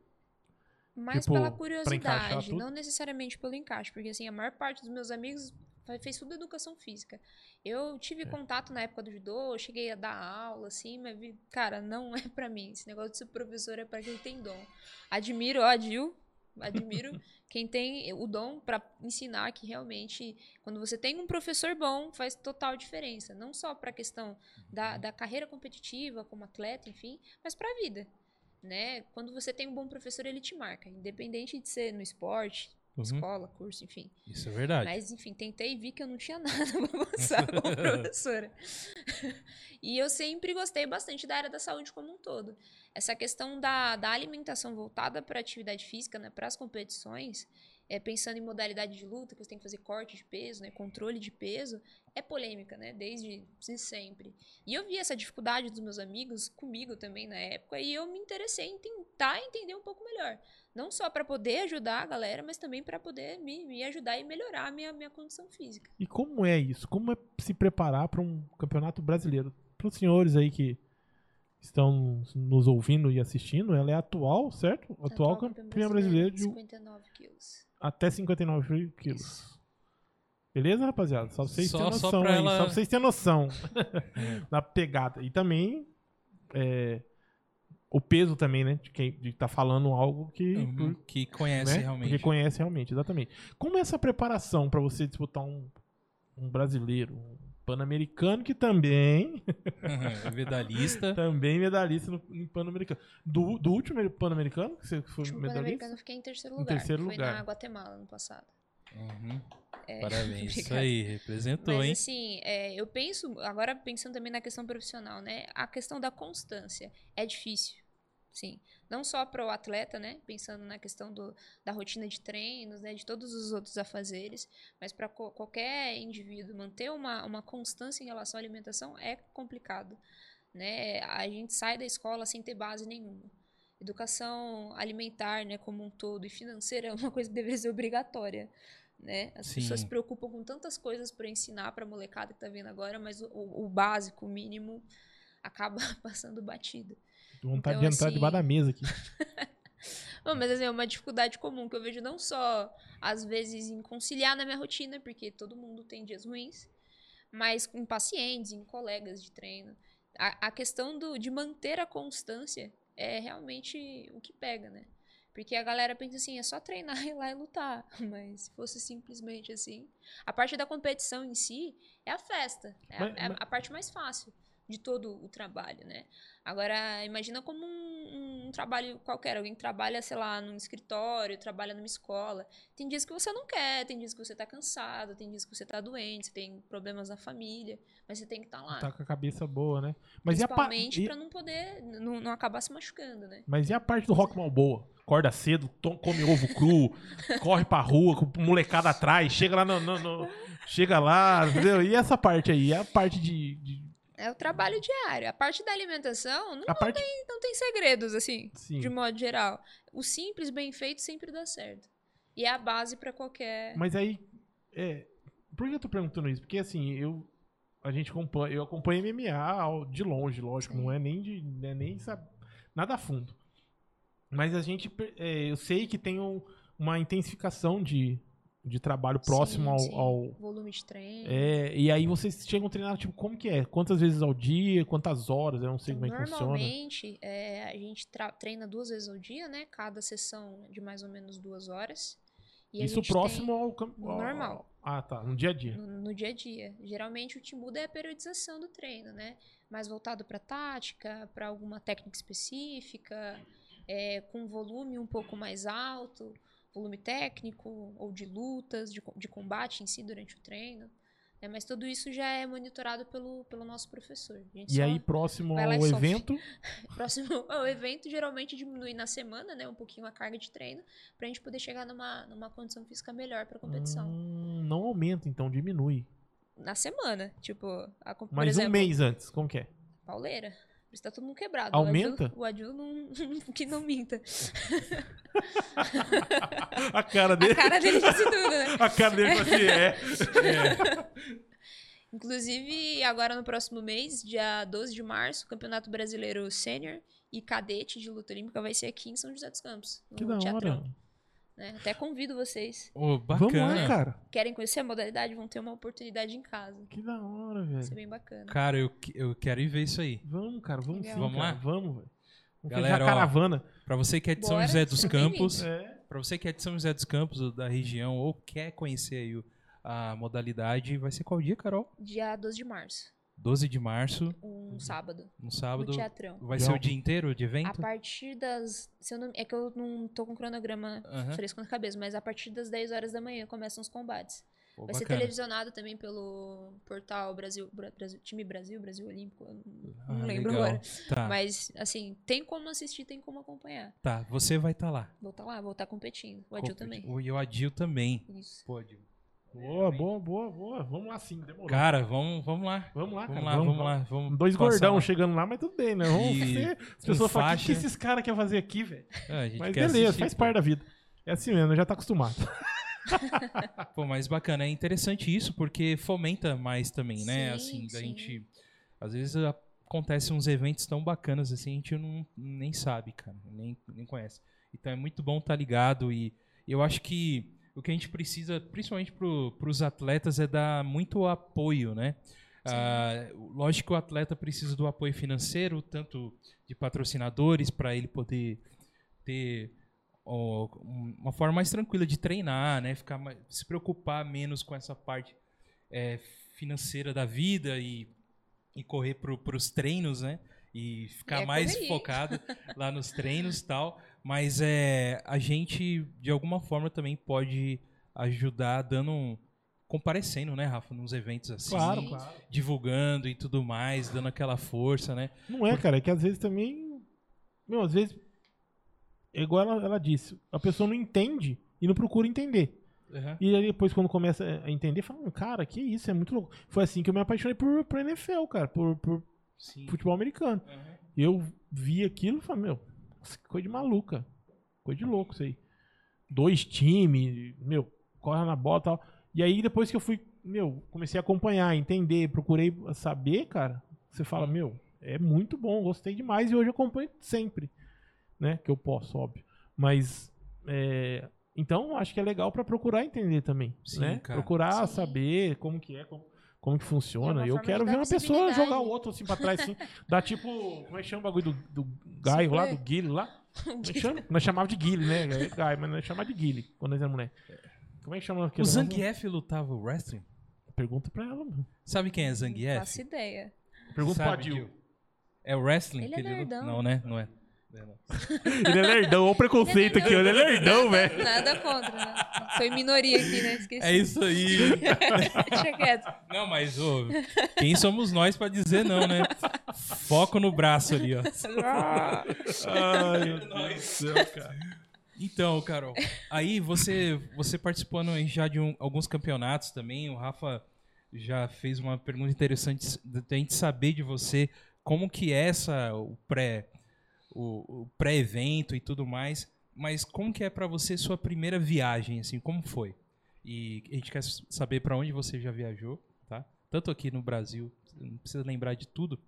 Mais Tipo, pela curiosidade, não necessariamente pelo encaixe, porque assim, a maior parte dos meus amigos fez tudo educação física. Eu É. tive contato na época do judô, cheguei a dar aula, assim, mas, vi- cara, não [laughs] é pra mim. Esse negócio de ser professor é pra quem tem dom. Admiro, ó, a Gil, admiro [laughs] quem tem o dom pra ensinar que realmente, quando você tem um professor bom, faz total diferença. Não só pra questão da, da carreira competitiva, como atleta, enfim, mas pra vida né? Quando você tem um bom professor, ele te marca, independente de ser no esporte, Uhum, escola, curso, enfim. Isso é verdade. Mas, enfim, tentei e vi que eu não tinha [laughs] nada pra passar como [laughs] professora. [laughs] e eu sempre gostei bastante da área da saúde como um todo. Essa questão da, da alimentação voltada para atividade física, né, para as competições, é, pensando em modalidade de luta, que você tem que fazer corte de peso, né, controle de peso, é polêmica, né, desde de sempre. E eu vi essa dificuldade dos meus amigos, comigo também na época, e eu me interessei em tentar entender um pouco melhor. Não só para poder ajudar a galera, mas também para poder me, me ajudar e melhorar a minha, minha condição física. E como é isso? Como é se preparar para um campeonato brasileiro? Para os senhores aí que estão nos ouvindo e assistindo, ela é atual, certo? Atual, campeã brasileira de 59 quilos. Até 59 quilos. Beleza, rapaziada? Só pra vocês Só- terem só noção pra aí. ela- Só pra vocês terem noção [laughs] da pegada. E também é, o peso também, né? De quem de tá falando algo que, Uhum, que conhece né? realmente. Porque conhece realmente, exatamente. Como é essa preparação pra você disputar um, um brasileiro, um pan-americano que também Uhum, Medalhista. [laughs] também medalhista no, no pan-americano. Do, do último pan-americano que você foi O medalhista? Pan-Americano fiquei em terceiro Em lugar. terceiro Foi lugar. na Guatemala no passado. Uhum. [laughs] Parabéns. Isso aí, representou, Mas hein? assim, é, eu penso, agora pensando também na questão profissional, né? A questão da constância é difícil. Sim. Não só para o atleta, né? Pensando na questão do, da rotina de treinos, né? De todos os outros afazeres, mas para qualquer indivíduo manter uma, uma constância em relação à alimentação é complicado. Né? A gente sai da escola sem ter base nenhuma. Educação alimentar, né, como um todo, e financeira é uma [laughs] coisa que deveria ser obrigatória. Né? As Sim. pessoas se preocupam com tantas coisas para ensinar para a molecada que está vindo agora, mas o, o- o básico, o mínimo, acaba [laughs] passando batido. Vontade Então, de entrar assim- debaixo da mesa aqui. [laughs] Não, mas assim, é uma dificuldade comum que eu vejo não só, às vezes, em conciliar na minha rotina, porque todo mundo tem dias ruins, mas em pacientes, em colegas de treino. A, a questão do, de manter a constância é realmente o que pega, né? Porque a galera pensa assim, é só treinar, ir [laughs] lá e lutar. Mas se fosse simplesmente assim. A parte da competição em si é a festa. É, a- Mas- é a, mas- a parte mais fácil de todo o trabalho, né? Agora, imagina como um, um trabalho qualquer. Alguém que trabalha, sei lá, num escritório, trabalha numa escola. Tem dias que você não quer, tem dias que você tá cansado, tem dias que você tá doente, você tem problemas na família, mas você tem que estar lá. Tá com a cabeça boa, né? Mas e a, pa- Principalmente pra não poder, não, não acabar se machucando, né? mas e a parte do rock malboa? Acorda cedo, come ovo cru, [laughs] corre pra rua, com molecada atrás, chega lá no, no- no- Chega lá, entendeu? E essa parte aí? A parte de. de- É o trabalho diário. A parte da alimentação não, a parte. não tem segredos, assim, Sim. de modo geral. O simples, bem feito, sempre dá certo. E é a base pra qualquer. Mas aí. É, por que eu tô perguntando isso? Porque assim, eu. A gente acompanha. Eu acompanho MMA de longe, lógico. Sim. Não é nem de. não é nem sabe, nada a fundo. Mas a gente. é, eu sei que tem um- uma intensificação de, de trabalho próximo Sim, ao- sim. ao, Volume de treino. É, e aí vocês chegam a treinar, tipo, como que é? Quantas vezes ao dia? Quantas horas? Eu não sei Então, como é que funciona. normalmente, é, a gente treina duas vezes ao dia, né? Cada sessão de mais ou menos duas horas. E Isso próximo ao, ao- normal. Ah, tá. No dia a dia. no, no dia a dia. Geralmente o que muda é a periodização do treino, né? Mais voltado para tática, para alguma técnica específica, é, com volume um pouco mais alto, volume técnico ou de lutas, de, de combate em si durante o treino. né? mas tudo isso já é monitorado pelo, pelo nosso professor. E aí, próximo ao evento, [laughs] Próximo o evento geralmente diminui na semana, né? Um pouquinho a carga de treino, pra gente poder chegar numa, numa condição física melhor pra competição. hum, não aumenta, então diminui. Na semana, tipo, a, Mas exemplo, um mês antes, como que é? pauleira. Por isso tá todo mundo quebrado. Aumenta? O Adil, não, [laughs] que não minta. [laughs] A cara A dele. cara dele disse tudo, né? A cara dele assim, é. Inclusive, agora no próximo mês, dia 12 de março, o Campeonato Brasileiro Sênior e Cadete de Luta Olímpica vai ser aqui em São José dos Campos. No Que da Teatrão, hora. Né? Até convido vocês. Ô, Vamos bacana. lá, cara. Querem conhecer a modalidade? Vão ter uma oportunidade em casa. Que da hora, Vai ser velho. bem bacana. Cara, eu, eu quero ir ver isso aí. Vamos, cara, vamos Legal. sim, Vamos cara. lá? Vamos, velho. Vamos Galera, ó, caravana. Pra você que é de São Bora, José dos. [laughs] Campos, É. Pra você que é de São José dos Campos, da região, ou quer conhecer aí o- a modalidade, vai ser qual dia, Carol? Dia 12 de março, 12 de março, um sábado, no sábado. no Teatrão. Vai ser o dia inteiro de A evento? partir das. Se eu não, é que eu não tô com o cronograma Aham. fresco na cabeça, mas a partir das 10 horas da manhã começam os combates. Pô, Vai ser bacana. televisionado também pelo portal Brasil, Bra- Brasil- Time Brasil, Brasil Olímpico, Ah, não lembro legal. agora. Tá, Mas, assim, tem como assistir, tem como acompanhar. tá. Você vai estar lá. Vou estar lá, vou estar competindo. O Adil também. O, e o Adil também. Isso. Pô, Adil. Boa, boa, boa, boa. Vamos lá sim, demorou. Cara, vamos, vamos lá. vamos lá, Vamos cara. lá, vamos lá. Vamos Dois gordão lá. chegando lá, mas tudo bem, né? Vamos E ser. As pessoas falam, o que, esses caras querem fazer aqui, velho? É, Mas beleza, assistir, faz pô. parte da vida. É assim mesmo, já tá acostumado. [laughs] Pô, mas bacana, é interessante isso porque fomenta mais também, né? Sim, assim, da sim. gente. Às vezes acontecem uns eventos tão bacanas assim, a gente não, nem sabe, cara, nem, nem conhece. Então é muito bom estar ligado e eu acho que o que a gente precisa, principalmente para os atletas, é dar muito apoio, né? Ah, lógico que o atleta precisa do apoio financeiro, tanto de patrocinadores, para ele poder ter ó, um- uma forma mais tranquila de treinar, né? Ficar mais- se preocupar menos com essa parte é, financeira da vida e, e correr para os treinos, né? E ficar é mais correria, focado lá nos treinos e tal. Mas é, a gente, de alguma forma, também pode ajudar dando um. comparecendo, né, Rafa, nos eventos assim, Claro, claro. divulgando e tudo mais, dando aquela força, né? Não é, cara, é que às vezes também. Meu, às vezes. É igual ela, ela disse, a pessoa não entende e não procura entender. Aham. E aí depois, quando começa a entender, fala, "Hum, cara, que isso, é muito louco. Foi assim que eu me apaixonei por, por NFL, cara, por, por futebol americano. Aham. Eu vi aquilo e falei, meu, nossa, que coisa de maluca. Coisa de louco isso aí. Dois times, meu, corre na bola e tal. E aí depois que eu fui, meu, comecei a acompanhar, entender, procurei saber, cara, você fala, meu, é muito bom, gostei demais e hoje eu acompanho sempre, né? Que eu posso, óbvio. Mas, é, então, acho que é legal pra procurar entender também, Sim, né? cara. Procurar Sim. saber como que é, como, como que funciona. É eu quero ver uma pessoa jogar o outro assim pra trás, assim. Dá tipo, como é que chama o bagulho do, do Gaio lá, do. Guile lá? [laughs] Como é que chama? Nós chamava de Guile, né? É Gaio, mas nós chamava de Guile quando nós era mulher. Como é que chama aquele O? Zangief lutava wrestling? Pergunta pra ela, mano. Sabe quem é Não Zangief? faço ideia. Pergunta pro Sabe, Adil. Gil? É o wrestling Ele que é ele luta? Não, né? Não é. É, não. [laughs] Ele é nerdão, olha o preconceito aqui, ó. Ele é nerdão, velho. Nada contra, né? Foi minoria aqui, né? Esqueci. É isso aí. [laughs] Deixa quieto. Não, mas ô, quem somos nós pra dizer não, né? Foco no braço ali, ó. Ai, meu Deus do céu, cara. Então, Carol, aí você você participando aí já de um- alguns campeonatos também, o Rafa já fez uma pergunta interessante da gente saber de você como que é essa o pré o, o pré-evento e tudo mais, mas como que é pra você sua primeira viagem assim, como foi? E a gente quer saber pra onde você já viajou, tá? Tanto aqui no Brasil, não precisa lembrar de tudo.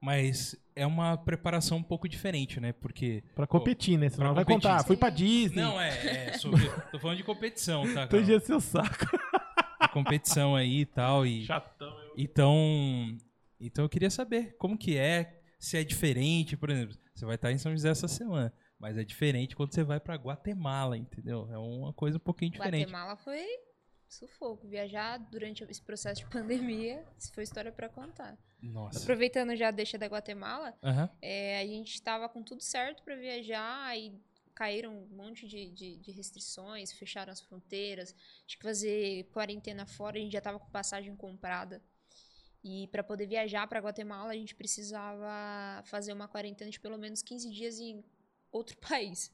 Mas é uma preparação um pouco diferente, né? Porque Pra competir, né? Senão Pra vai competir. contar. Fui pra Disney. não, é, é sobre, tô falando de competição, tá? Tô Carol? enchendo seu saco. competição aí e tal. E, Chatão. eu- então, então eu queria saber como que é, se é diferente, por exemplo, você vai estar em São José essa semana. Mas é diferente quando você vai pra Guatemala, entendeu? É uma coisa um pouquinho diferente. Guatemala foi sufoco. Viajar durante esse processo de pandemia, foi história pra contar. Nossa. Aproveitando já a deixa da Guatemala, Aham. é, a gente estava com tudo certo para viajar e caíram um monte de, de, de restrições, fecharam as fronteiras, tinha que fazer quarentena fora, a gente já estava com passagem comprada. E para poder viajar para Guatemala, a gente precisava fazer uma quarentena de pelo menos 15 dias em outro [laughs] país,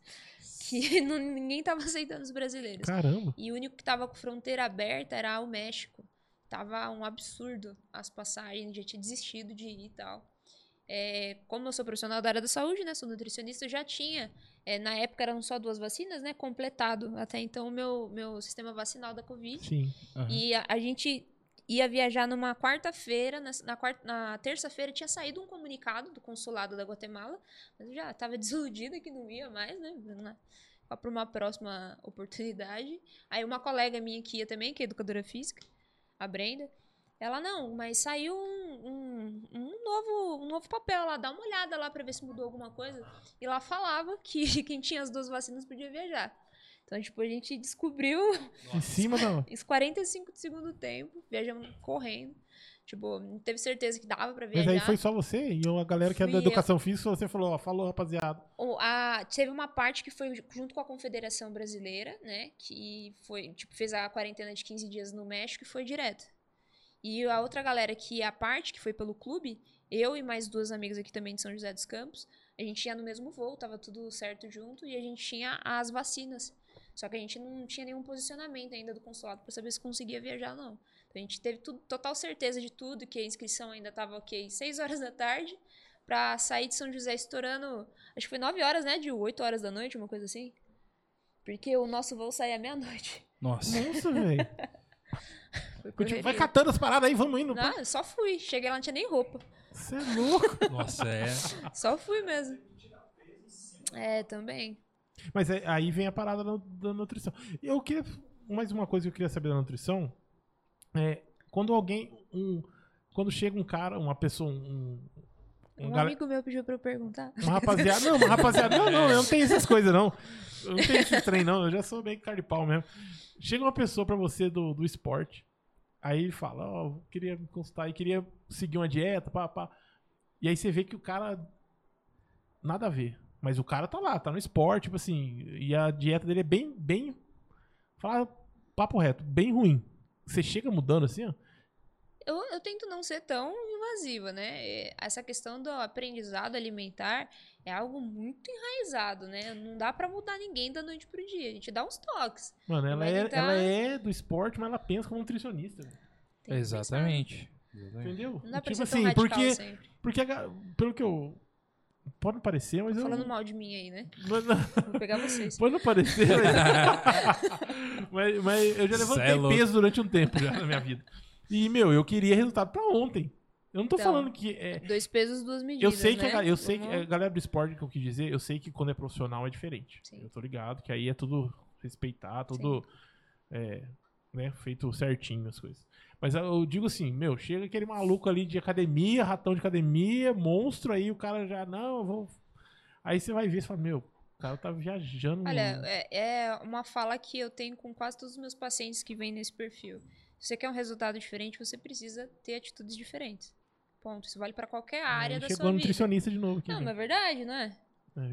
que não- ninguém estava aceitando os brasileiros. Caramba. E o único que tava com fronteira aberta era o México. Tava um absurdo as passagens, já tinha desistido de ir e tal. É, como eu sou profissional da área da saúde, né? Sou nutricionista, eu já tinha. é, na época eram só duas vacinas, né? Completado até então o meu, meu sistema vacinal da Covid. Sim. aham. E a, a gente ia viajar numa quarta-feira, na, na, na terça-feira tinha saído um comunicado do consulado da Guatemala, mas eu já estava [laughs] desiludida que não ia mais, né? Para uma próxima oportunidade. Aí uma colega minha que ia também, que é educadora física, a Brenda, ela não, mas saiu um, um, um novo, um novo papel lá, dá uma olhada lá para ver se mudou alguma coisa. E lá falava que [laughs] quem tinha as duas vacinas podia viajar. Então, tipo, a gente descobriu Em cima da. os [laughs] 45 do segundo tempo, viajamos correndo. Tipo, não teve certeza que dava pra Mas viajar. aí foi só você e a galera que é da Fui eu. educação física, você falou, ó, falou, rapaziada. O- a- teve uma parte que foi junto com a Confederação Brasileira, né? Que foi, tipo, fez a quarentena de 15 dias no México e foi direto. E a outra galera que a parte, que foi pelo clube, eu e mais duas amigas aqui também de São José dos Campos, a gente ia no mesmo voo, tava tudo certo junto, e a gente tinha as vacinas. Só que a gente não tinha nenhum posicionamento ainda do consulado pra saber se conseguia viajar ou não. Então a gente teve tudo- total certeza de tudo, que a inscrição ainda tava ok, 6 horas da tarde, pra sair de São José estourando Acho que foi 9 horas, né? De 8 horas da noite, uma coisa assim. Porque o nosso voo saía meia-noite. Nossa. Nossa, velho. [laughs] Tipo, vai catando as paradas aí, vamos indo. Não, eu só fui. Cheguei lá, não tinha nem roupa. Você é louco. Nossa, é. Só fui mesmo. É, também. Mas é- aí vem a parada da, da nutrição. Eu queria. Mais uma coisa que eu queria saber da nutrição é quando alguém. Um, quando chega um cara, uma pessoa, um. Um, um gara- amigo meu pediu pra eu perguntar. Uma rapaziada. Não, uma rapaziada. Não, não, eu não tenho essas coisas, não. Eu não tenho esse trem, não. Eu já sou bem cara de pau mesmo. Chega uma pessoa pra você do, do esporte. Aí ele fala, ó, eu queria me consultar e queria seguir uma dieta, pá, pá. E aí você vê que o cara. Nada a ver. Mas o cara tá lá, tá no esporte, tipo assim. E a dieta dele é bem, bem. Fala papo reto, bem ruim. Você chega mudando assim, ó. Eu, eu tento não ser tão invasiva, né? É, Essa questão do aprendizado alimentar é algo muito enraizado, né? Não dá pra mudar ninguém da noite pro dia. A gente dá uns toques. Mano, ela é, tentar- ela é do esporte, mas ela pensa como nutricionista. Exatamente. Exatamente. Entendeu? Não dá pra tipo ser tão assim, radical porque, sempre. porque pelo que eu. Pode não parecer, mas eu. Falando mal de mim aí, né? Não- não- Vou pegar vocês. Pode não parecer, mas, [laughs] mas, mas eu já é levantei louco. peso durante um tempo já na minha vida. E, meu, eu queria resultado pra ontem. Eu não tô Então, falando que. É, Dois pesos, duas medidas. eu sei que, a, né? ga- eu sei que a galera do esporte que eu quis dizer, eu sei que quando é profissional é diferente. Sim. Eu tô ligado que aí é tudo respeitar, tudo é, né, feito certinho as coisas. Mas eu digo assim, meu, chega aquele maluco ali de academia, ratão de academia, monstro aí, o cara já, não, eu vou. Aí você vai ver e fala, meu, o cara tá viajando. Olha, é, é uma fala que eu tenho com quase todos os meus pacientes que vêm nesse perfil. Se você quer um resultado diferente, você precisa ter atitudes diferentes. Ponto. Isso vale pra qualquer área da chegou sua vida. nutricionista de novo aqui. Não, mas é verdade, não é? É Se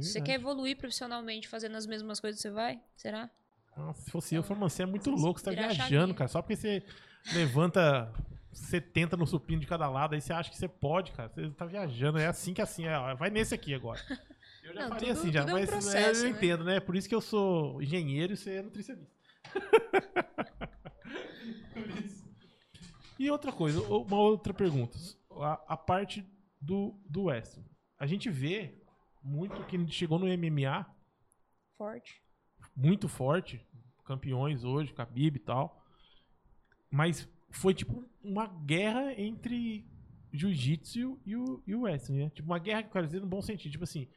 você verdade. quer evoluir profissionalmente fazendo as mesmas coisas, você vai? Será? Nossa, se fosse eu, eu falei, mano, você é muito louco, você tá viajando, cara. Só porque você levanta 70 no supino de cada lado, aí você acha que você pode, cara. Você tá viajando. É assim que é assim, é, vai nesse aqui agora. [laughs] Eu já Não, faria tudo- assim já, tudo é um mas processo, eu né? entendo, né? Por isso que eu sou engenheiro e você é nutricionista. [laughs] e outra coisa, uma outra pergunta. A, a parte do, do wrestling. A gente vê muito que chegou no MMA Forte. muito forte, campeões hoje, Khabib e tal. Mas foi tipo uma guerra entre jiu-jitsu e o, e o wrestling, né? Tipo uma guerra que eu quero dizer no bom sentido, tipo assim,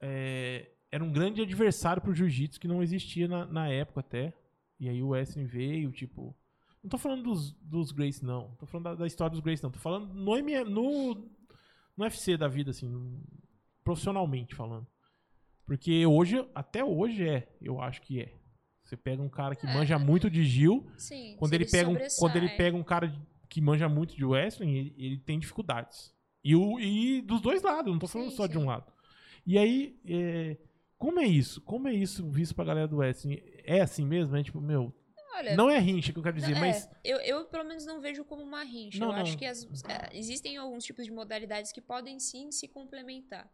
é, era um grande adversário pro jiu-jitsu que não existia na, na época até. E aí o wrestling veio, tipo, não tô falando dos, dos Grace não, tô falando da, da história dos Grace não, tô falando no, no, no UFC da vida assim, profissionalmente falando. Porque hoje, até hoje é, eu acho que é. Você pega um cara que É. manja muito de Gil, Sim. quando se ele, pega um, quando ele pega um cara de- que manja muito de wrestling, ele, ele tem dificuldades. E, o, e dos dois lados, não tô falando Sim, só de sim. um lado. E aí, é, como é isso? Como é isso visto pra galera do wrestling? É assim mesmo? É tipo, meu, Olha, não é rincha que eu quero dizer, Não, é, mas eu, eu, pelo menos, não vejo como uma rincha. Não, eu acho não. que as- é, existem alguns tipos de modalidades que podem sim se complementar.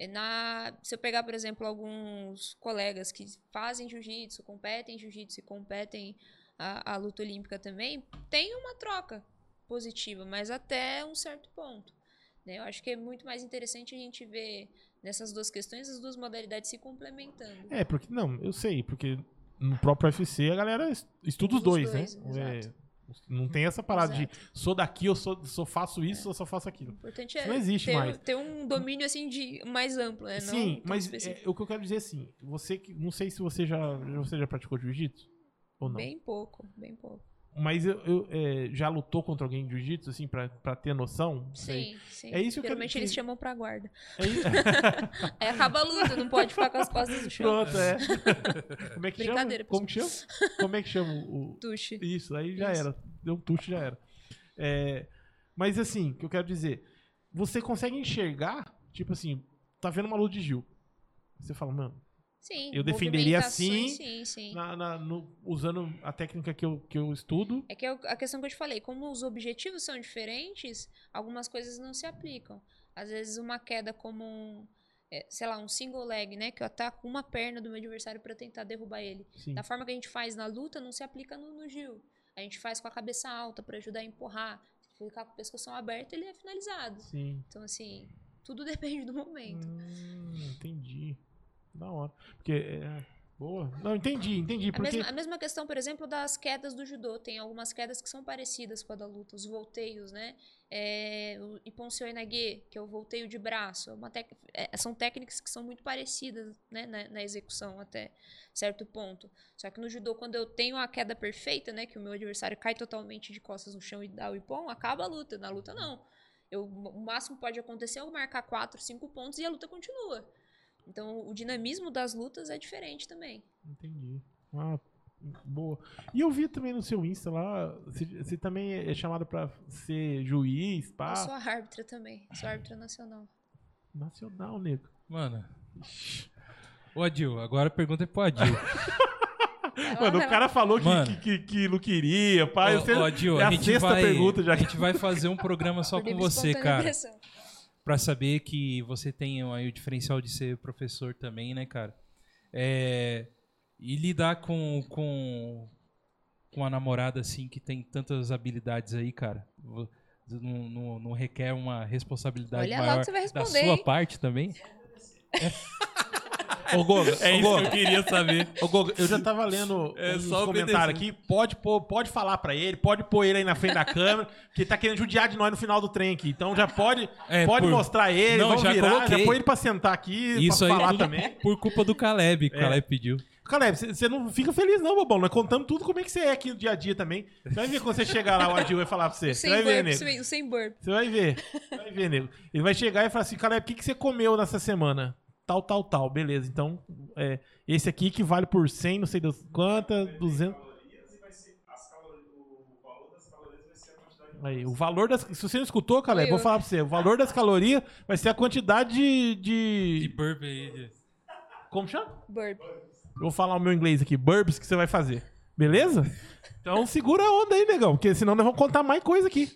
É, Na, se eu pegar, por exemplo, alguns colegas que fazem jiu-jitsu, competem em jiu-jitsu e competem a, a luta olímpica também, tem uma troca positiva, mas até um certo ponto. né? Eu acho que é muito mais interessante a gente ver nessas duas questões as duas modalidades se complementando. É, porque. Não, eu sei, porque no próprio UFC a galera es- estuda os Os dois, dois, né? É, não tem essa parada Exato. de sou daqui, eu sou, sou faço isso, eu só faço aquilo. O importante Isso é não existe ter, mais. ter um domínio assim de mais amplo, né? Não Sim, tão mas é, o que eu quero dizer é assim, você que. Não sei se você já, você já praticou jiu-jitsu ou não. Bem pouco, bem pouco. Mas eu, eu, é, já lutou contra alguém de jiu-jitsu, assim, pra, pra ter noção? Sim, sim. É isso que eu quero Geralmente que- eles chamam pra guarda. É isso- Aí [laughs] acaba a luta, não pode ficar com as costas no chão. Pronto, é. [laughs] Como é que chama? Brincadeira, Como que chama? Como é que chama o, Tuxe. Isso, aí já Isso. era. Deu um tucho, já era. É, mas assim, o que eu quero dizer, você consegue enxergar, tipo assim, tá vendo uma luta de Gil. Você fala, mano, Sim. Eu defenderia assim, Sim, sim. na- na- no- usando a técnica que eu, que eu estudo. É que o- a questão que eu te falei, como os objetivos são diferentes, algumas coisas não se aplicam. Às vezes uma queda como um, é, sei lá, um single leg, né? Que eu ataco uma perna do meu adversário pra tentar derrubar ele. Sim. Da forma que a gente faz na luta, não se aplica no, no Gil. A gente faz com a cabeça alta pra ajudar a empurrar. Se ficar com o pescoção aberto, ele é finalizado. Sim. Então, assim, tudo [laughs] depende do momento. Hum, entendi. Da hora. Porque. É, boa. Não, entendi, entendi. A Porque. mesma, a mesma questão, por exemplo, das quedas do judô. Tem algumas quedas que são parecidas com a da luta, os volteios, né? É, o Iponseoi Nage, que é o volteio de braço. É tec- é, são técnicas que são muito parecidas né, na, na execução até certo ponto. Só que no judô, quando eu tenho a queda perfeita, né? Que o meu adversário cai totalmente de costas no chão e dá o ipom, acaba a luta. Na luta, não. Eu, o máximo pode acontecer é eu marcar 4, 5 pontos e a luta continua. Então, o dinamismo das lutas é diferente também. Entendi. Ah, boa. E eu vi também no seu Insta lá, você, também é chamado pra ser juiz, pá. Eu sou árbitra também. Sou árbitra nacional. Nacional, nego. Mano. Ô Adil, agora a pergunta é pro Adil. [laughs] Mano, o cara falou que, Mano. que, que, que não queria, pai. Ô, Você- ô, Adil, é a a gente sexta vai, pergunta já. A gente vai fazer um programa só com você, cara. Pra saber que você tem aí o diferencial de ser professor também, né, cara? É, e lidar com, com, com a namorada, assim, que tem tantas habilidades aí, cara. Não, não- não requer uma responsabilidade Olha maior que você vai da sua hein? parte também? [laughs] Ô, Goga, É isso Goga, que eu queria saber. Ô, Goga, eu já tava lendo É uns só comentários aqui. Pode, pôr, pode falar pra ele, pode pôr ele aí na frente da câmera, que ele tá querendo judiar de nós no final do trem aqui. Então já pode, É, pode por- mostrar ele, Não, vamos já virar, coloquei. já põe ele pra sentar aqui, Isso pra aí falar também. por culpa do Caleb. que O É. Caleb pediu. Caleb, você você não fica feliz não, bobão. Nós contamos tudo como é que você é aqui no dia a dia também. Você vai ver quando você chegar lá, o Adil vai falar pra você. Você Sem vai ver, burp, nego. sem, sem burp. Você vai ver. Você vai ver, nego. Ele vai chegar e falar assim, Caleb, o que, que você comeu nessa semana? Tal, tal, tal. Beleza. Então, é, esse aqui que vale por 100, não sei das quantas, 200. Aí, o valor das. Se você não escutou, Caleb, Foi vou falar pra você. O valor das calorias vai ser a quantidade de. De de... burp aí. de- Como chama? Burp. Eu vou falar o meu inglês aqui. Burbs que você vai fazer. Beleza? Então segura a onda aí, negão. Porque senão nós vamos contar mais coisa aqui.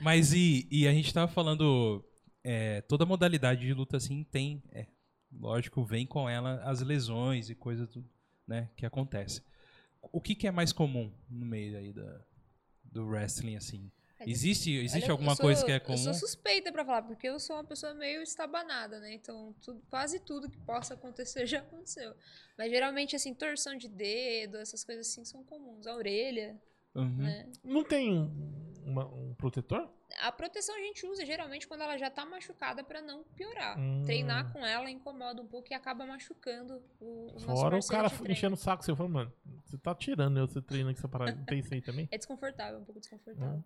Mas e, e a gente tava falando. É, toda modalidade de luta assim tem. é, lógico, vem com ela as lesões e coisas né, que acontece. O que, que é mais comum no meio aí da, do wrestling, assim? Existe, existe Olha, eu alguma sou- coisa que é Eu comum? sou suspeita pra falar, porque eu sou uma pessoa meio estabanada, né? Então, tudo- quase tudo que possa acontecer [laughs] já aconteceu. Mas geralmente, assim, torção de dedo, essas coisas assim são comuns. A orelha, Uhum. né? Não tem um, uma- um protetor? A proteção a gente usa geralmente quando ela já tá machucada pra não piorar. Hum. Treinar com ela incomoda um pouco e acaba machucando o, o nosso Fora o cara enchendo o saco. Você fala, mano, você tá tirando eu, você treina com essa parada. Não tem isso aí também? [laughs] É desconfortável, um pouco desconfortável.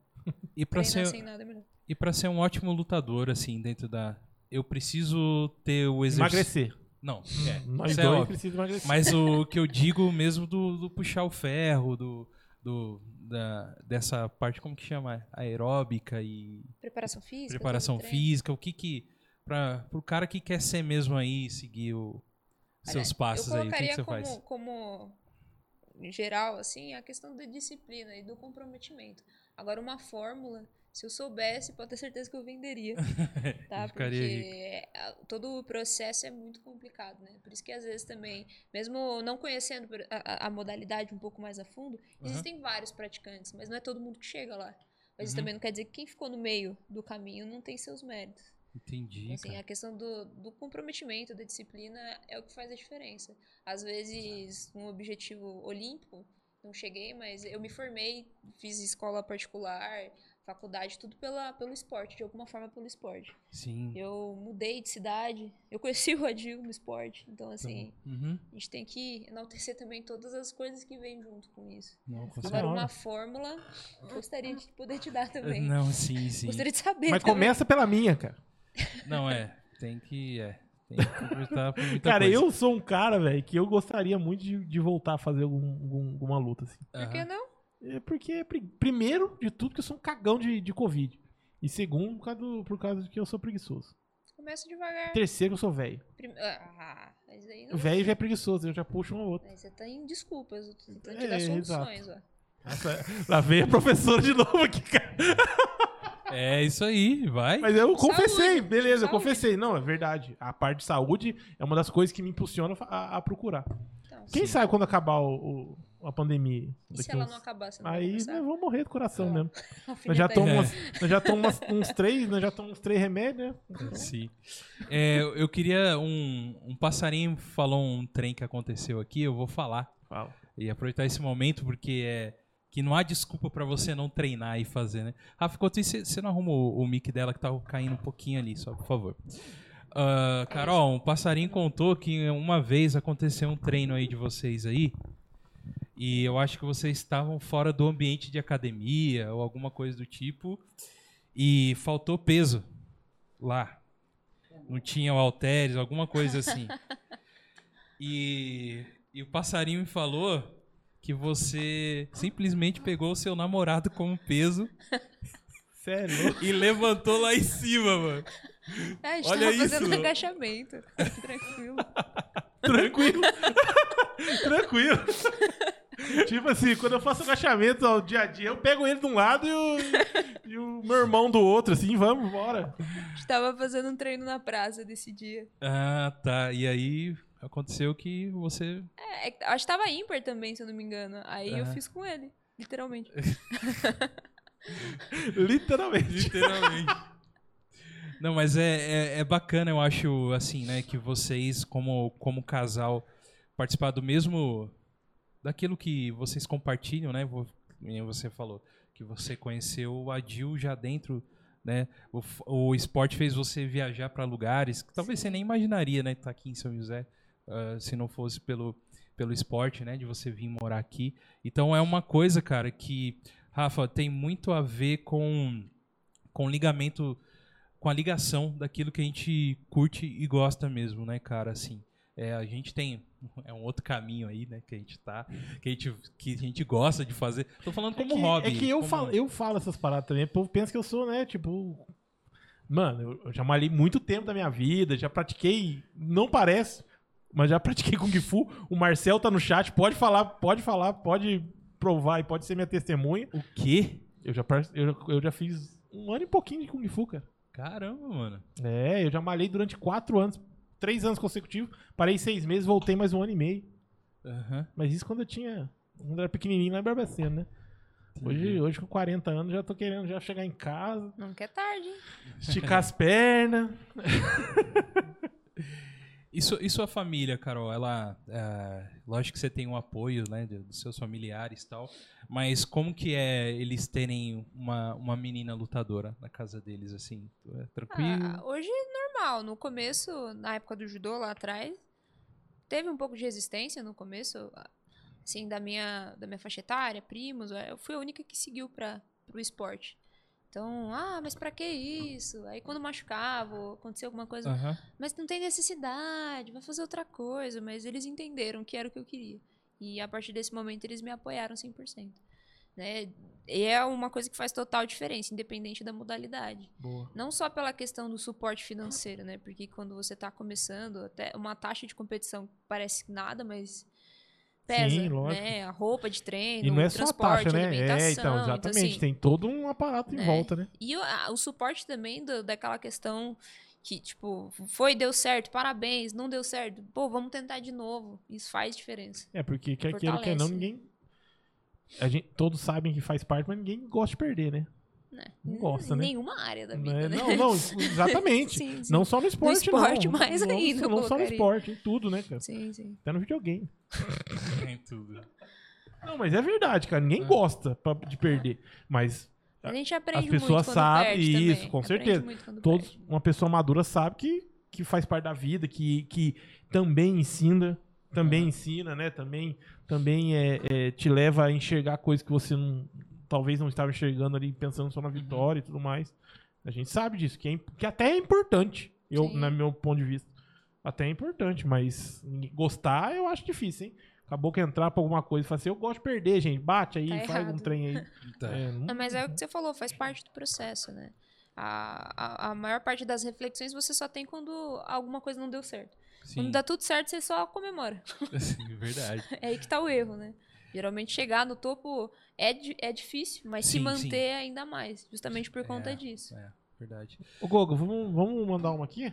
E para ser sem nada é melhor. e para ser um ótimo lutador assim dentro da eu preciso ter o exercício. Emagrecer. Não, é. Nós é dois óbvio. precisamos emagrecer. Mas o que eu digo mesmo do, do puxar o ferro, do, do- da, dessa parte, como que chama? Aeróbica e Preparação física. preparação física, o que que. Pra, pro cara que quer ser mesmo aí, seguir o, seus Olha, passos aí, o que, que você como, faz? como em geral, assim, a questão da disciplina e do comprometimento. Agora, uma fórmula, se eu soubesse, pode ter certeza que eu venderia. [laughs] tá? Ficaria Porque a- todo o processo é muito complicado, né? Por isso que às vezes também, mesmo não conhecendo a, a- modalidade um pouco mais a fundo, Aham. existem vários praticantes, mas não é todo mundo que chega lá. Mas isso Uhum. também não quer dizer que quem ficou no meio do caminho não tem seus méritos. Entendi. Então, assim, cara. a questão do, do comprometimento, da disciplina é o que faz a diferença. Às vezes, um objetivo olímpico, não cheguei, mas eu me formei, fiz escola particular, faculdade, tudo pela, pelo esporte, de alguma forma pelo esporte. Sim. Eu mudei de cidade, eu conheci o Adil no esporte, então assim, Uhum. a gente tem que enaltecer também todas as coisas que vêm junto com isso. Não, com Agora, uma fórmula, gostaria de poder te dar também. Não, sim, sim. Gostaria de saber Mas também. começa pela minha, cara. Não, é. Tem que. É. Tem que aproveitar por muita Cara, coisa. eu sou um cara, velho, que eu gostaria muito de, de voltar a fazer algum, algum- alguma luta, assim. Por que não? É porque, pri- primeiro de tudo, que eu sou um cagão de, de Covid. E segundo, por causa, do- por causa de que eu sou preguiçoso. Começa devagar. Terceiro, eu sou velho. Prim- Ah, mas aí não. O velho já é preguiçoso, eu já puxo um ou outro. Aí você tá em desculpas, eu tô tentando É, te dar exato. soluções, ó. Nossa, lá vem a professora de novo aqui, cara. É isso aí, vai. Mas eu Saúde, confessei, beleza, eu saúde. confessei. Não, é verdade. A parte de saúde é uma das coisas que me impulsiona a, a procurar. Então, Quem Sim. sabe quando acabar o, o- a pandemia? e se ela uns- não acabar, você não vai Aí nós vamos morrer do coração lá. mesmo. [laughs] Nós já tomamos nós já tomamos uns três, nós já tomamos uns três remédios, né? Sim. É, eu queria. Um, um passarinho falou um trem que aconteceu aqui, eu vou falar. Fala. E aproveitar esse momento, porque é. Que não há desculpa pra você não treinar e fazer, né? Rafa, enquanto isso, você- você não arrumou o, o mic dela que tá caindo um pouquinho ali, só por favor. Ah, Carol, um passarinho contou que uma vez aconteceu um treino aí de vocês aí. E eu acho que vocês estavam fora do ambiente de academia ou alguma coisa do tipo. E faltou peso lá. Não tinha halteres, alguma coisa assim. [laughs] E, e o passarinho me falou que você simplesmente pegou o seu namorado como peso [laughs] Sério? e levantou lá em cima, mano. Ah, a gente Olha tava isso, fazendo mano. agachamento. Tranquilo. [laughs] Tranquilo. Tranquilo. Tipo assim, quando eu faço agachamento ao dia a dia, eu pego ele de um lado e o, e o meu irmão do outro, assim, vamos, bora. A gente tava fazendo um treino na praça desse dia. Ah, tá. E aí aconteceu que você. É, é acho que tava ímpar também, se eu não me engano. Aí eu Aham. fiz com ele, literalmente. [laughs] Literalmente. Literalmente. Não, mas é, é, é bacana, eu acho, assim, né, que vocês, como, como casal, participar do mesmo. Daquilo que vocês compartilham, né? Você falou que você conheceu o Adil já dentro, né? O, o esporte fez você viajar para lugares que talvez você nem imaginaria, né? Estar aqui em São José, ah, se não fosse pelo, pelo esporte, né? De você vir morar aqui. Então é uma coisa, cara, que, Rafa, tem muito a ver com, com ligamento, com a ligação daquilo que a gente curte e gosta mesmo, né, cara? Assim, é, a gente tem [laughs] é um outro caminho aí, né, que a gente tá, que a gente, que a gente gosta de fazer. Tô falando É como que, hobby. é que eu, como- falo, eu falo essas paradas também. O povo pensa que eu sou, né, tipo. Mano, eu, já malhei muito tempo da minha vida, já pratiquei. Não parece, mas já pratiquei Kung Fu. O Marcel tá no chat, pode falar, pode falar, pode provar e pode ser minha testemunha. O quê? Eu já, eu, eu já fiz um ano e pouquinho de Kung Fu, cara. Caramba, mano. É, eu já malhei durante quatro anos, três anos consecutivos. Parei seis meses, voltei mais um ano e meio. Aham. Mas isso quando eu tinha. Quando eu era pequenininho lá em Barbacena, né? Hoje, hoje, com 40 anos, já tô querendo já chegar em casa, Não quer tarde, hein? esticar as pernas. [laughs] Su- e sua família, Carol? Ela, é, lógico que você tem um apoio, né, dos seus familiares e tal, mas como que é eles terem uma, uma menina lutadora na casa deles, assim? É tranquilo? Ah, hoje é normal. No começo, na época do judô lá atrás, teve um pouco de resistência no começo, assim, da minha, da minha faixa etária, primos. Eu fui a única que seguiu para o esporte. Então, ah, mas pra que isso? Aí quando machucava, ou acontecia alguma coisa, Aham. mas não tem necessidade, vai fazer outra coisa. Mas eles entenderam que era o que eu queria. E a partir desse momento eles me apoiaram 100%. Né? E é uma coisa que faz total diferença, independente da modalidade. Boa. Não só pela questão do suporte financeiro, né? Porque quando você tá começando, até uma taxa de competição parece nada, mas pesa, Sim, lógico. né? A roupa de treino, E não é o só a taxa, né? alimentação. É, então, exatamente. assim, tem todo um aparato em né? volta, né? E o, a- o suporte também do- daquela questão que, tipo, foi, deu certo, parabéns, não deu certo, pô, vamos tentar de novo. Isso faz diferença. É, porque quer queira, quer não, Fortalece. ninguém. A gente, todos sabem que faz parte, mas ninguém gosta de perder, né? Né? Não gosta, em né? nenhuma área da vida, é- né? Não, não, [laughs] exatamente. sim, sim. Não só no esporte, esporte, não. mais não, ainda, Não só no esporte, em tudo, né, cara? Sim, sim. Até no videogame. [laughs] Tem tudo. Não, mas é verdade, cara. Ninguém É. gosta pra- de perder. Mas A gente aprende As pessoas muito quando sabem perde também. isso, com certeza. todos, perde. uma pessoa madura sabe que, que faz parte da vida, que, que também ensina, também ensina, né? Também, também é, é, te leva a enxergar coisas que você não, talvez não estava enxergando ali, pensando só na vitória e tudo mais. A gente sabe disso, que, é, que até é importante, eu, Sim. no meu ponto de vista. Até é importante, mas gostar eu acho difícil, hein? Acabou que entrar pra alguma coisa e falar assim, eu gosto de perder, gente. Bate aí, Tá faz um errado. trem aí. [laughs] Tá. É, não- Não, mas é o que você falou, faz parte do processo, né? A, a, a maior parte das reflexões você só tem quando alguma coisa não deu certo. Sim. Quando dá tudo certo, você só comemora. [laughs] Sim, verdade. [laughs] É aí que tá o erro, né? Geralmente chegar no topo é, é difícil, mas se Sim, manter sim. ainda mais, justamente por conta É. disso. É, verdade. Ô, Gogo, vamos, vamos mandar uma aqui?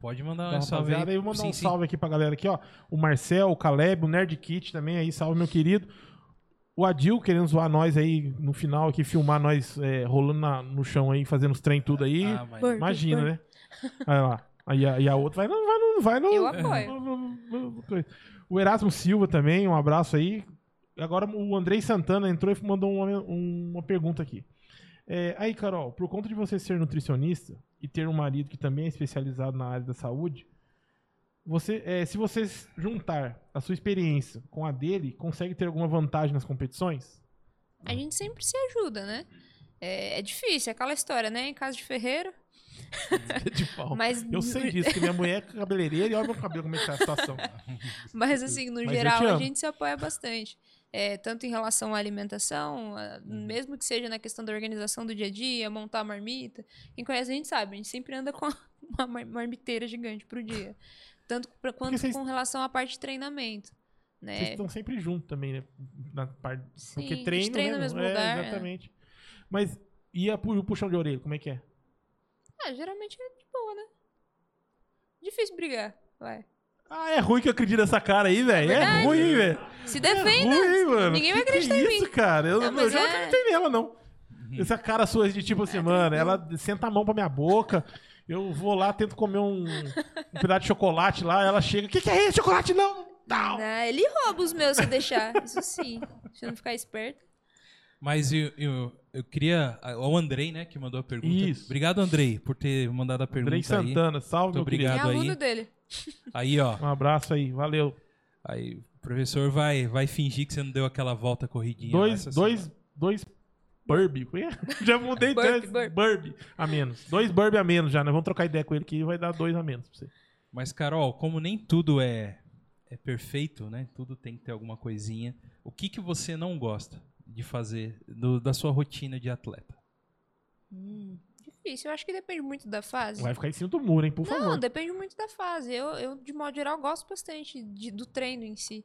Pode mandar da um salve rapaziada. aí. Eu vou mandar Sim, um sim. salve aqui pra galera aqui, ó. O Marcel, o Caleb, o Nerd Kit também aí, salve meu querido. O Adil querendo zoar nós aí no final aqui, filmar nós é, rolando na- no chão aí, fazendo os trem tudo aí. Ah, mas- Por- Imagina, né? Aí lá. Aí a, e a outra vai no. Vai no, vai no Eu apoio. no- no- o Erasmo Silva também, um abraço aí. Agora o Andrei Santana entrou e mandou uma, uma pergunta aqui. É, aí, Carol, por conta de você ser nutricionista e ter um marido que também é especializado na área da saúde, você, é, se você juntar a sua experiência com a dele, consegue ter alguma vantagem nas competições? A gente sempre se ajuda, né? É, é difícil, é aquela história, né? Em casa de ferreiro. [laughs] de pau. Mas, Eu sei disso, que minha mulher é [laughs] cabeleireira e olha meu cabelo como é que tá a situação. mas assim, no Mas geral, a gente se apoia bastante. É, tanto em relação à alimentação, a- Uhum. mesmo que seja na questão da organização do dia a dia, montar a marmita. Quem conhece a gente sabe, a gente sempre anda com [laughs] uma mar- marmiteira gigante pro dia. Tanto pra, quanto vocês- com relação à parte de treinamento. Vocês Né? estão sempre juntos também, né? Na parte, Sim, porque treino, treina né? no mesmo é, lugar, é. Exatamente. Mas e a o puxão de orelha, como é que é? Ah, geralmente é de boa, né? Difícil brigar, vai. Ah, é ruim que eu acredito nessa cara aí, velho. É, ruim, velho. Se É defenda! ruim, hein, mano. Ninguém vai Que que acreditar em é mim. isso, cara. Eu, Não, eu já não é- acreditei nela, não. Essa cara sua de tipo assim, É mano, ela senta a mão pra minha boca. Eu vou lá, tento comer um, um pedaço de chocolate lá, ela chega. O que, que é isso? Chocolate não! Não! Não, ele rouba os meus se eu deixar. Isso sim. Se eu não ficar esperto. Mas eu, eu, eu queria. O Andrei, né, que mandou a pergunta. Isso. Obrigado, Andrei, por ter mandado a pergunta Andrei aí. Santana, salve, Muito meu querido. É Obrigado aí. aluno dele. Aí, ó. Um abraço aí, valeu. Aí o professor vai, vai fingir que você não deu aquela volta corridinha. Dois, dois, semana. dois burb. [laughs] Já mudei Burp, dois burp. burb a menos. Dois burb a menos já, né? Vamos trocar ideia com ele que vai dar dois a menos pra você. Mas, Carol, como nem tudo é, é perfeito, né? Tudo tem que ter alguma coisinha. O que, que você não gosta de fazer do- da sua rotina de atleta? Hum, difícil. Eu acho que depende muito da fase. Vai ficar em cima do muro, hein, por Não, favor. depende muito da fase. Eu, eu, de modo geral, gosto bastante de- do treino em si.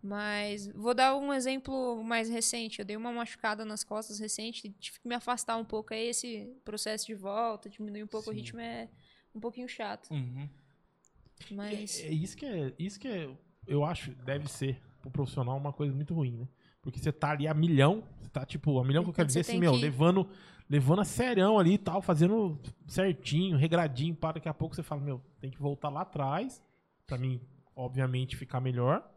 Mas vou dar um exemplo mais recente. Eu dei uma machucada nas costas recente, tive que me afastar um pouco. Aí esse processo de volta, diminuir um pouco o Sim. ritmo é um pouquinho chato. Uhum. Mas. É, é isso que é, isso que é, eu acho, deve ser pro profissional uma coisa muito ruim, né? Porque você tá ali a milhão, você tá tipo, a milhão que eu quero Quando você dizer assim, tem meu, que- levando, levando a serião ali e tal, fazendo certinho, regradinho, para daqui a pouco você fala, meu, tem que voltar lá atrás, pra mim, obviamente, ficar melhor,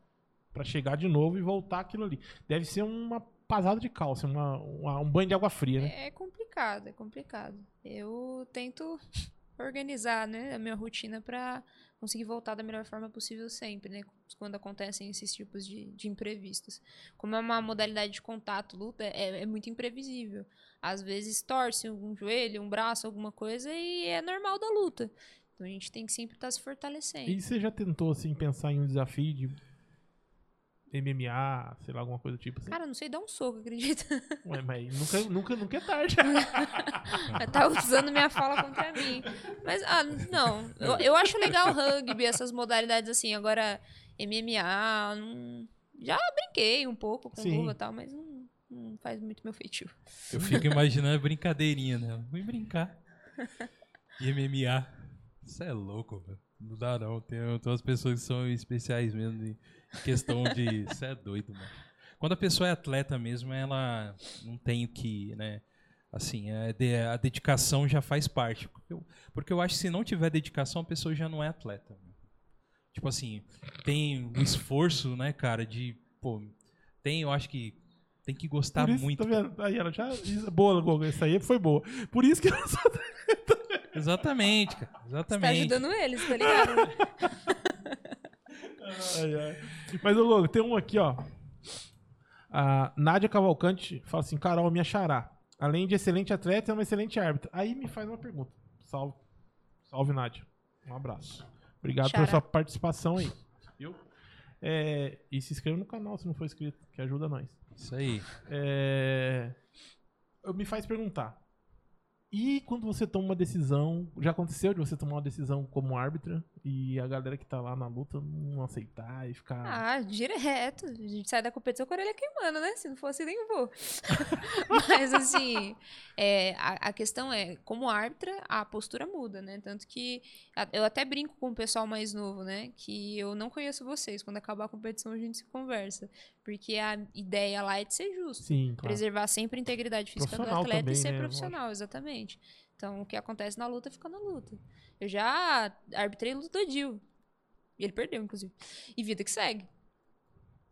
pra chegar de novo e voltar aquilo ali. Deve ser uma pasada de calça, uma, uma- um banho de água fria, né? É complicado, é complicado. Eu tento [laughs] organizar, né, a minha rotina pra conseguir voltar da melhor forma possível sempre, né? Quando acontecem esses tipos de, de imprevistos. Como é uma modalidade de contato, luta, é, é muito imprevisível. Às vezes torce um joelho, um braço, alguma coisa, e é normal da luta. Então a gente tem que sempre estar se fortalecendo. E você já tentou, assim, pensar em um desafio de MMA, sei lá, alguma coisa do tipo assim? Cara, não sei dar um soco, acredita? [laughs] Ué, mas nunca, nunca, nunca é tarde. [laughs] tá usando minha fala contra mim. Mas, ah, não. Eu, eu acho legal o rugby, essas modalidades assim. Agora, MMA, não... já brinquei um pouco com Sim. luva e tal, mas não, não faz muito meu feitio. Eu fico imaginando a brincadeirinha, né? Vou brincar. E MMA. Isso é louco, velho. Não dá não. Tem, tem umas pessoas que são especiais mesmo em questão de. [laughs] Isso é doido, mano. Quando a pessoa é atleta mesmo, ela não tem o que, né? Assim, a, de- a dedicação já faz parte. Porque eu, porque eu acho que se não tiver dedicação, a pessoa já não é atleta. Tipo assim, tem o esforço, né, cara, de. Pô, tem, eu acho que tem que gostar isso, muito. tá vendo? Aí ela já. isso- Boa, Gogo, essa aí foi boa. Por isso que ela só. [laughs] [laughs] Exatamente, cara. Você tá Exatamente. ajudando eles, tá ligado? [laughs] Ai, ai. Mas, ô Logo, tem um aqui, ó. A Nádia Cavalcante fala assim: Carol, minha xará. Além de excelente atleta, é uma excelente árbitra. Aí me faz uma pergunta. Salve. Salve, Nádia. Um abraço. Obrigado pela sua participação aí. Viu? É, e se inscreva no canal se não for inscrito, que ajuda nós. Isso aí. É, me faz perguntar. E quando você toma uma decisão, já aconteceu de você tomar uma decisão como árbitra e a galera que tá lá na luta não aceitar e ficar. Ah, direto. A gente sai da competição com a orelha queimando, né? Se não fosse, nem vou. [laughs] Mas, assim, é, a, a questão é, como árbitra, a postura muda, né? Tanto que a- eu até brinco com o pessoal mais novo, né? Que eu não conheço vocês. Quando acabar a competição, a gente se conversa. Porque a ideia lá é de ser justo. Sim, claro. Preservar sempre a integridade física do atleta também, e ser né? profissional, exatamente. Então, o que acontece na luta fica na luta. Eu já arbitrei luta do Dil. E ele perdeu, inclusive. E vida que segue.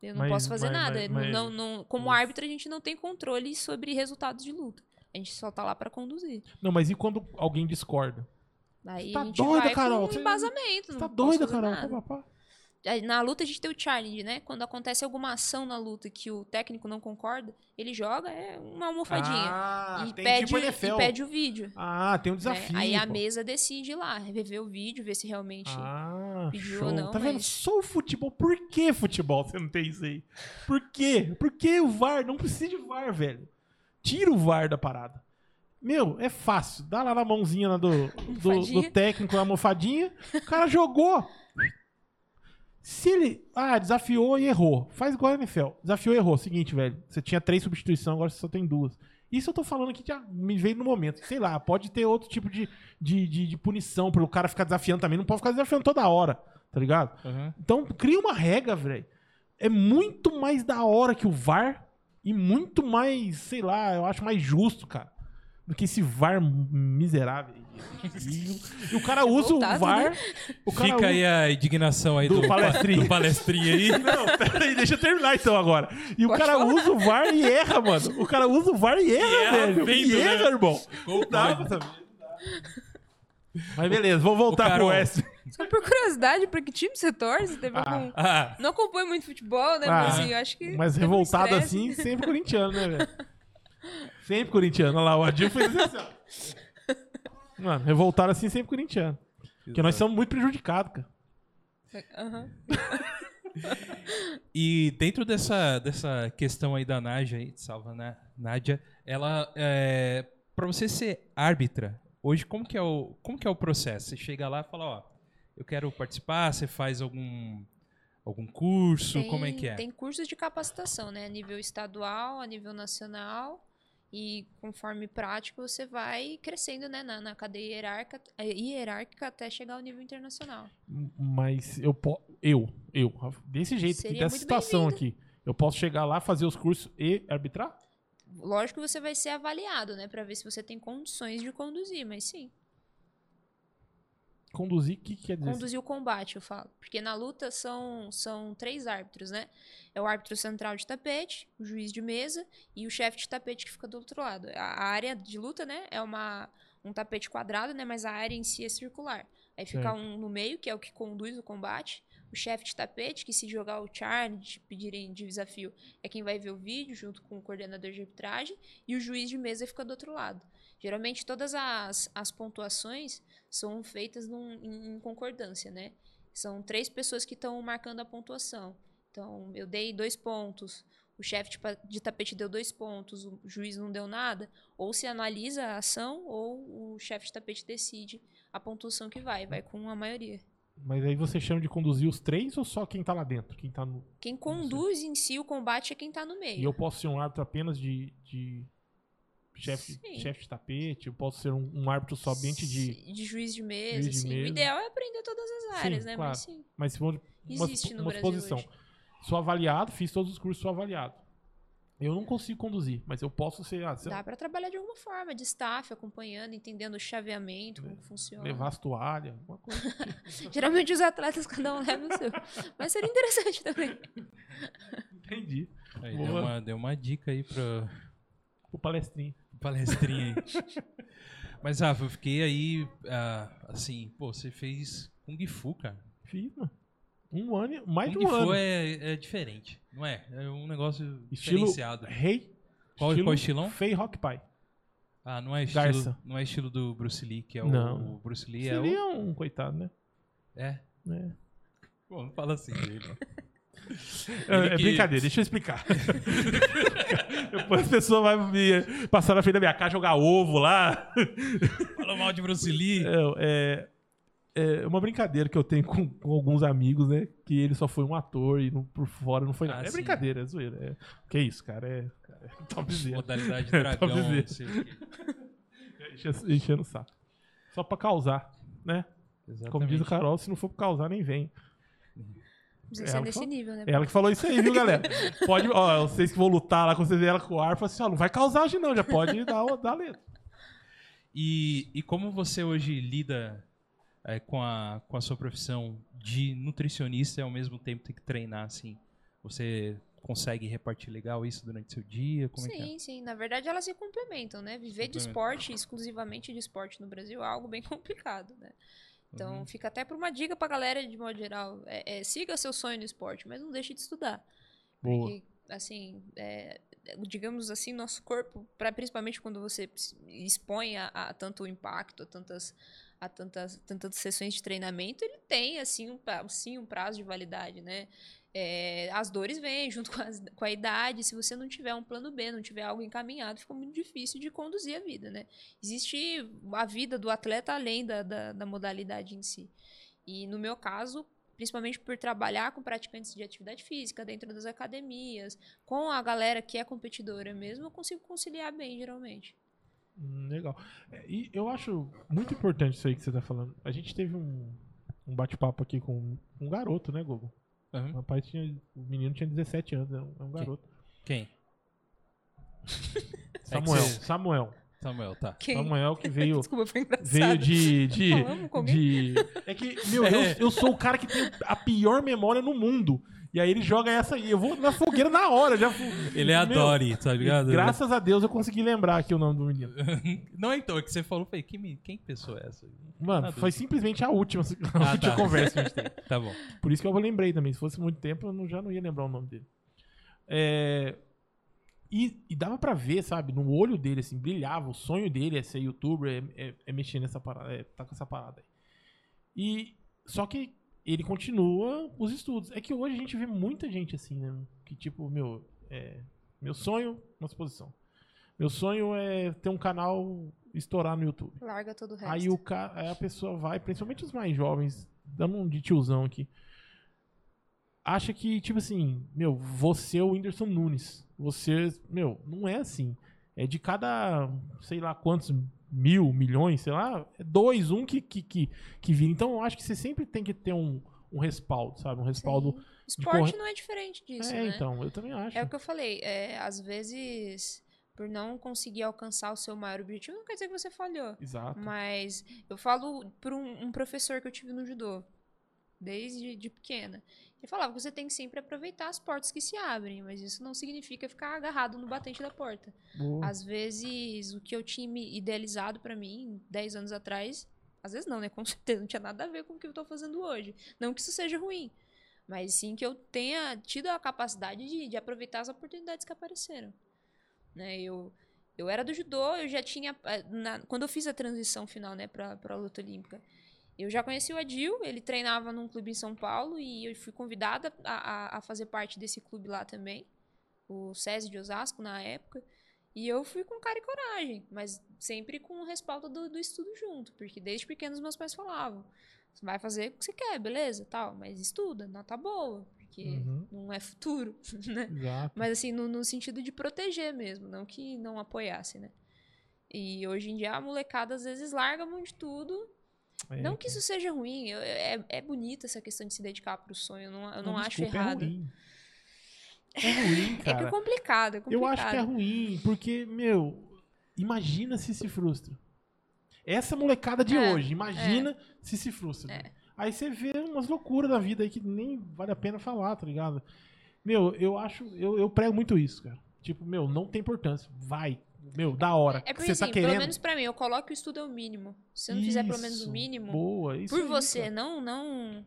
Eu não Mas- posso fazer mas- nada. mas- Não- não, como árbitro, a gente não tem controle sobre resultados de luta. A gente só tá lá pra conduzir. Não, mas e quando alguém discorda? Aí tá a gente doida, vai Carol? com Você- embasamento. Você tá doida, Carol? nada. Na luta a gente tem o challenge, né? Quando acontece alguma ação na luta que o técnico não concorda, ele joga é uma almofadinha. Ah, e, tem pede, tipo e pede o vídeo. Ah, tem um né? desafio. Aí a mesa decide lá, rever o vídeo, ver se realmente. Ah, pediu show. ou não, tá vendo? mas- Só o futebol. Por que futebol você não tem isso aí? Por quê? Por que o VAR? Não precisa de VAR, velho. Tira o VAR da parada. Meu, é fácil. Dá lá na mãozinha do, do, do técnico, a almofadinha. O cara jogou. Se ele. Ah, desafiou e errou. Faz igual a NFL. Desafiou e errou. Seguinte, velho. Você tinha três substituições, agora você só tem duas. Isso eu tô falando aqui já me veio no momento. Sei lá, pode ter outro tipo de, de, de, de punição pelo cara ficar desafiando também. Não pode ficar desafiando toda hora, tá ligado? Uhum. Então, cria uma regra, velho. É muito mais da hora que o VAR e muito mais, sei lá, eu acho mais justo, cara. Do que esse VAR miserável. E, e o cara usa o Revoltado, VAr. né? O cara Fica usa- aí a indignação aí Do do, palestrinha. do palestrinha aí. [laughs] Não, peraí, deixa eu terminar então agora. E o Pode cara falar. usa o VAR e erra, mano. O cara usa o VAR e erra, erra velho. vendo, e erra, né? irmão. Não dá pode? pra saber. Mas beleza, vamos voltar O pro Carol. West. Só por curiosidade, pra que time você torce? Teve Ah. algum. Ah, Não acompanho muito futebol, né? Ah, mas assim, eu acho que. Mas um revoltado assim, sempre corintiano, né, velho? [laughs] Sempre corintiano. Olha lá, o Adil fez assim, ó. Mano, revoltado assim, sempre corintiano. Porque nós somos muito prejudicados, cara. Aham. E dentro dessa, dessa questão aí da Nádia, aí, salva né, Nádia, ela, é, para você ser árbitra, hoje como que, é o, como que é o processo? Você chega lá e fala, ó, eu quero participar, você faz algum, algum curso, como é que é? Tem cursos de capacitação, né? A nível estadual, a nível nacional. E conforme prático, você vai crescendo né, na, na cadeia hierárquica, eh, hierárquica até chegar ao nível internacional. Mas eu posso. Eu, eu, desse jeito, Seria dessa situação aqui. Eu posso chegar lá, fazer os cursos e arbitrar? Lógico que você vai ser avaliado, né? Pra ver se você tem condições de conduzir, mas sim. Conduzir, o que quer dizer? Conduzir o combate, eu falo. Porque na luta são, são três árbitros, né? É o árbitro central de tapete, o juiz de mesa e o chefe de tapete que fica do outro lado. A área de luta, né? É uma, um tapete quadrado, né? Mas a área em si é circular. Aí fica Certo. um no meio, que é o que conduz o combate. O chefe de tapete, que se jogar o charge, te pedirem de desafio, é quem vai ver o vídeo junto com o coordenador de arbitragem. E o juiz de mesa fica do outro lado. Geralmente todas as, as pontuações são feitas num- em, em concordância, né? São três pessoas que estão marcando a pontuação. Então, eu dei dois pontos, o chefe de, tapete deu dois pontos, o juiz não deu nada. Ou se analisa a ação, ou o chefe de tapete decide a pontuação que vai. Vai com a maioria. Mas aí você chama de conduzir os três ou só quem tá lá dentro? Quem tá no... Quem conduz em si o combate é quem tá no E meio. eu posso ser um árbitro apenas de, de chefe, Sim. chefe de tapete? Eu posso ser um, um árbitro somente de... de juiz de mesa, Juiz de mesa. O ideal é aprender todas as Sim, áreas, né? claro. Mas sim. Mas se for uma, Existe no uma Brasil suposição. hoje. Sou avaliado, fiz todos os cursos, sou avaliado. Eu não consigo conduzir, mas eu posso ser... Ah, Dá pra trabalhar de alguma forma, de staff, acompanhando, entendendo o chaveamento, como que funciona. levar as toalhas, alguma coisa. [laughs] Geralmente os atletas, cada um leva o seu. Mas seria interessante também. Entendi. Aí deu uma, deu uma dica aí pra O palestrinho. Palestrinha aí. [laughs] Mas, Rafa, eu fiquei aí, ah, assim, pô, você fez Kung Fu, cara. Fiz, mano. Um ano, mais de Kung um Fu ano. é, é diferente, não é? É um negócio Estilo diferenciado. rei. Qual- qual estilão? Fei Rock Pie. Ah, não é estilo, Garça. não é estilo do Bruce Lee, que é o, Não. o Bruce Lee, é o... Seria um coitado, né? É. É, Pô, não fala assim dele. [laughs] É, é que- brincadeira, deixa eu explicar. [laughs] Depois a pessoa vai me passar na frente da minha casa, jogar ovo lá. Fala mal de Bruce Lee. É, é, é uma brincadeira que eu tenho com, com alguns amigos, né? Que ele só foi um ator e não- por fora não foi Ah, nada. É sim. brincadeira, é zoeira. É, que isso, cara? É, cara, é topzera. Modalidade [laughs] É, dragão. [laughs] Enche- Enchendo o saco. Só pra causar, né? Como diz o Exatamente. Carol, se não for pra causar, nem vem. Precisa É, ser ela nesse falou- nível, né? É ela que falou isso aí, viu, galera? [laughs] Pode, ó, vocês que vão lutar lá, quando vocês verem ela com o ar, fala assim, ó, não vai causar hoje não, já pode [laughs] dar, o- dar a letra. E, e como você hoje lida é, com, a, com a sua profissão de nutricionista e ao mesmo tempo tem que treinar, assim? Você consegue repartir legal isso durante seu dia? Como é que é? sim, sim. Na verdade, elas se complementam, né? Viver de esporte, exclusivamente de esporte no Brasil, é algo bem [laughs] complicado, né? Então, Uhum. fica até por uma dica pra galera, de modo geral. É, é, siga seu sonho no esporte, mas não deixe de estudar. Boa. Porque, assim, é, digamos assim, nosso corpo, pra, principalmente quando você expõe a, a tanto impacto, a tantas, a tantas, tantas sessões de treinamento, ele tem, assim, um, sim, um prazo de validade, né? É, as dores vêm junto [laughs] com, as- com a idade. Se você não tiver um plano B, não tiver algo encaminhado, fica muito difícil de conduzir a vida, né? Existe a vida do atleta além da, da, da modalidade em si. E no meu caso, principalmente por trabalhar com praticantes de atividade física dentro das academias, com a galera que é competidora mesmo, eu consigo conciliar bem, geralmente. Hum, legal. É, E eu acho muito importante isso aí que você tá falando. A gente teve um, um bate-papo aqui com um garoto, né, Gogo? O Uhum. rapaz tinha. O menino tinha 17 anos, é um, é um garoto. Quem? [laughs] Samuel. você- Samuel. Samuel, tá. Quem? Samuel que veio. [laughs] Desculpa, foi engraçado. Veio de. de, alguém? de... [laughs] É que, meu, eu, eu sou o cara que tem a pior memória no mundo. E aí ele joga essa aí. Eu vou na fogueira na hora. Já, fu- Ele é a Meu, Dory, tá ligado? Graças a Deus eu consegui lembrar aqui o nome do menino. [laughs] Não, então, é que você falou, falei, quem, quem pessoa é essa? Mano, Ah, foi simplesmente a última, [laughs] a Ah, última tá. conversa que a gente teve. [laughs] Tá bom. Por isso que eu lembrei também. Se fosse muito tempo, eu não- já não ia lembrar o nome dele. É, E, e dava pra ver, sabe, no olho dele, assim, brilhava. O sonho dele é ser youtuber, é, é- é mexer nessa parada, é, tá com essa parada aí. E, só que ele continua os estudos. É que hoje a gente vê muita gente assim, né? Que tipo, meu, é, meu sonho, uma exposição. Meu sonho é ter um canal estourar no YouTube. Larga todo o resto. Aí, o ca... aí a pessoa vai, principalmente os mais jovens, dando um de tiozão aqui, acha que, tipo assim, meu, você é o Whindersson Nunes. Você, meu, não é assim. É de cada, sei lá quantos mil, milhões, sei lá, é dois, um que, que, que, que vira. Então, eu acho que você sempre tem que ter um, um respaldo, sabe? Um respaldo. Sim. Esporte corre- não é diferente disso, é, né? então, eu também acho. É o que eu falei. É, às vezes, por não conseguir alcançar o seu maior objetivo, não quer dizer que você falhou. Exato. Mas eu falo por um, um professor que eu tive no judô. Desde de pequena. Ele falava que você tem que sempre aproveitar as portas que se abrem, mas isso não significa ficar agarrado no batente da porta. Boa. Às vezes, o que eu tinha idealizado pra mim 10 anos atrás, às vezes não, né? Com [laughs] certeza, não tinha nada a ver com o que eu tô fazendo hoje. Não que isso seja ruim, mas sim que eu tenha tido a capacidade de, de aproveitar as oportunidades que apareceram. Né? Eu, eu era do judô, eu já tinha. eh, na- quando eu fiz a transição final, né, pra, pra luta olímpica, eu já conheci o Adil, ele treinava num clube em São Paulo e eu fui convidada a, a, a fazer parte desse clube lá também, o SESI de Osasco na época. E eu fui com cara e coragem, mas sempre com o respaldo do, do estudo junto, porque desde pequenos meus pais falavam: você vai fazer o que você quer, beleza, tal, mas estuda, nota boa, porque Uhum. não é futuro, [laughs] né? Exato. Mas assim, no, no sentido de proteger mesmo, não que não apoiasse, né? E hoje em dia a molecada às vezes larga a mão de tudo. É, não que isso seja ruim, eu- é, é bonita essa questão de se dedicar pro sonho, eu não, eu não, acho desculpa, errado. É ruim. [laughs] É ruim, É que cara. é complicado, é complicado. Eu acho que é ruim, porque, meu, imagina se se frustra. Essa molecada de É, hoje, imagina se se frustra. É. Aí você vê umas loucuras da vida aí que nem vale a pena falar, tá ligado? Meu, eu acho, eu, eu prego muito isso, cara. Tipo, meu, não tem importância. Vai. Meu, da hora. É porque você assim, tá querendo. pelo menos pra mim, eu coloco que o estudo é o mínimo. Se você não fizer pelo menos Isso, o mínimo, Boa, isso por aí, você, cara. não, não.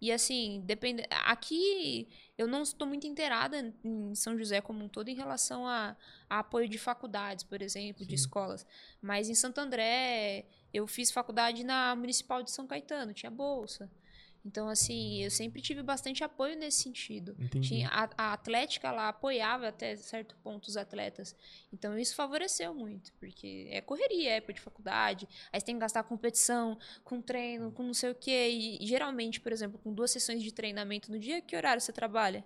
E assim, depende. Aqui eu não estou muito inteirada em São José como um todo em relação a, a apoio de faculdades, por exemplo, de Sim. escolas. Mas em Santo André, eu fiz faculdade na Municipal de São Caetano, tinha bolsa. Então, assim, eu sempre tive bastante apoio nesse sentido. Entendi. Tinha, a, a Atlética lá apoiava até certo ponto os atletas. Então isso favoreceu muito, porque é correria, é época de faculdade, aí você tem que gastar com competição, com treino, com não sei o quê. E, e geralmente, por exemplo, com duas sessões de treinamento no dia, que horário você trabalha?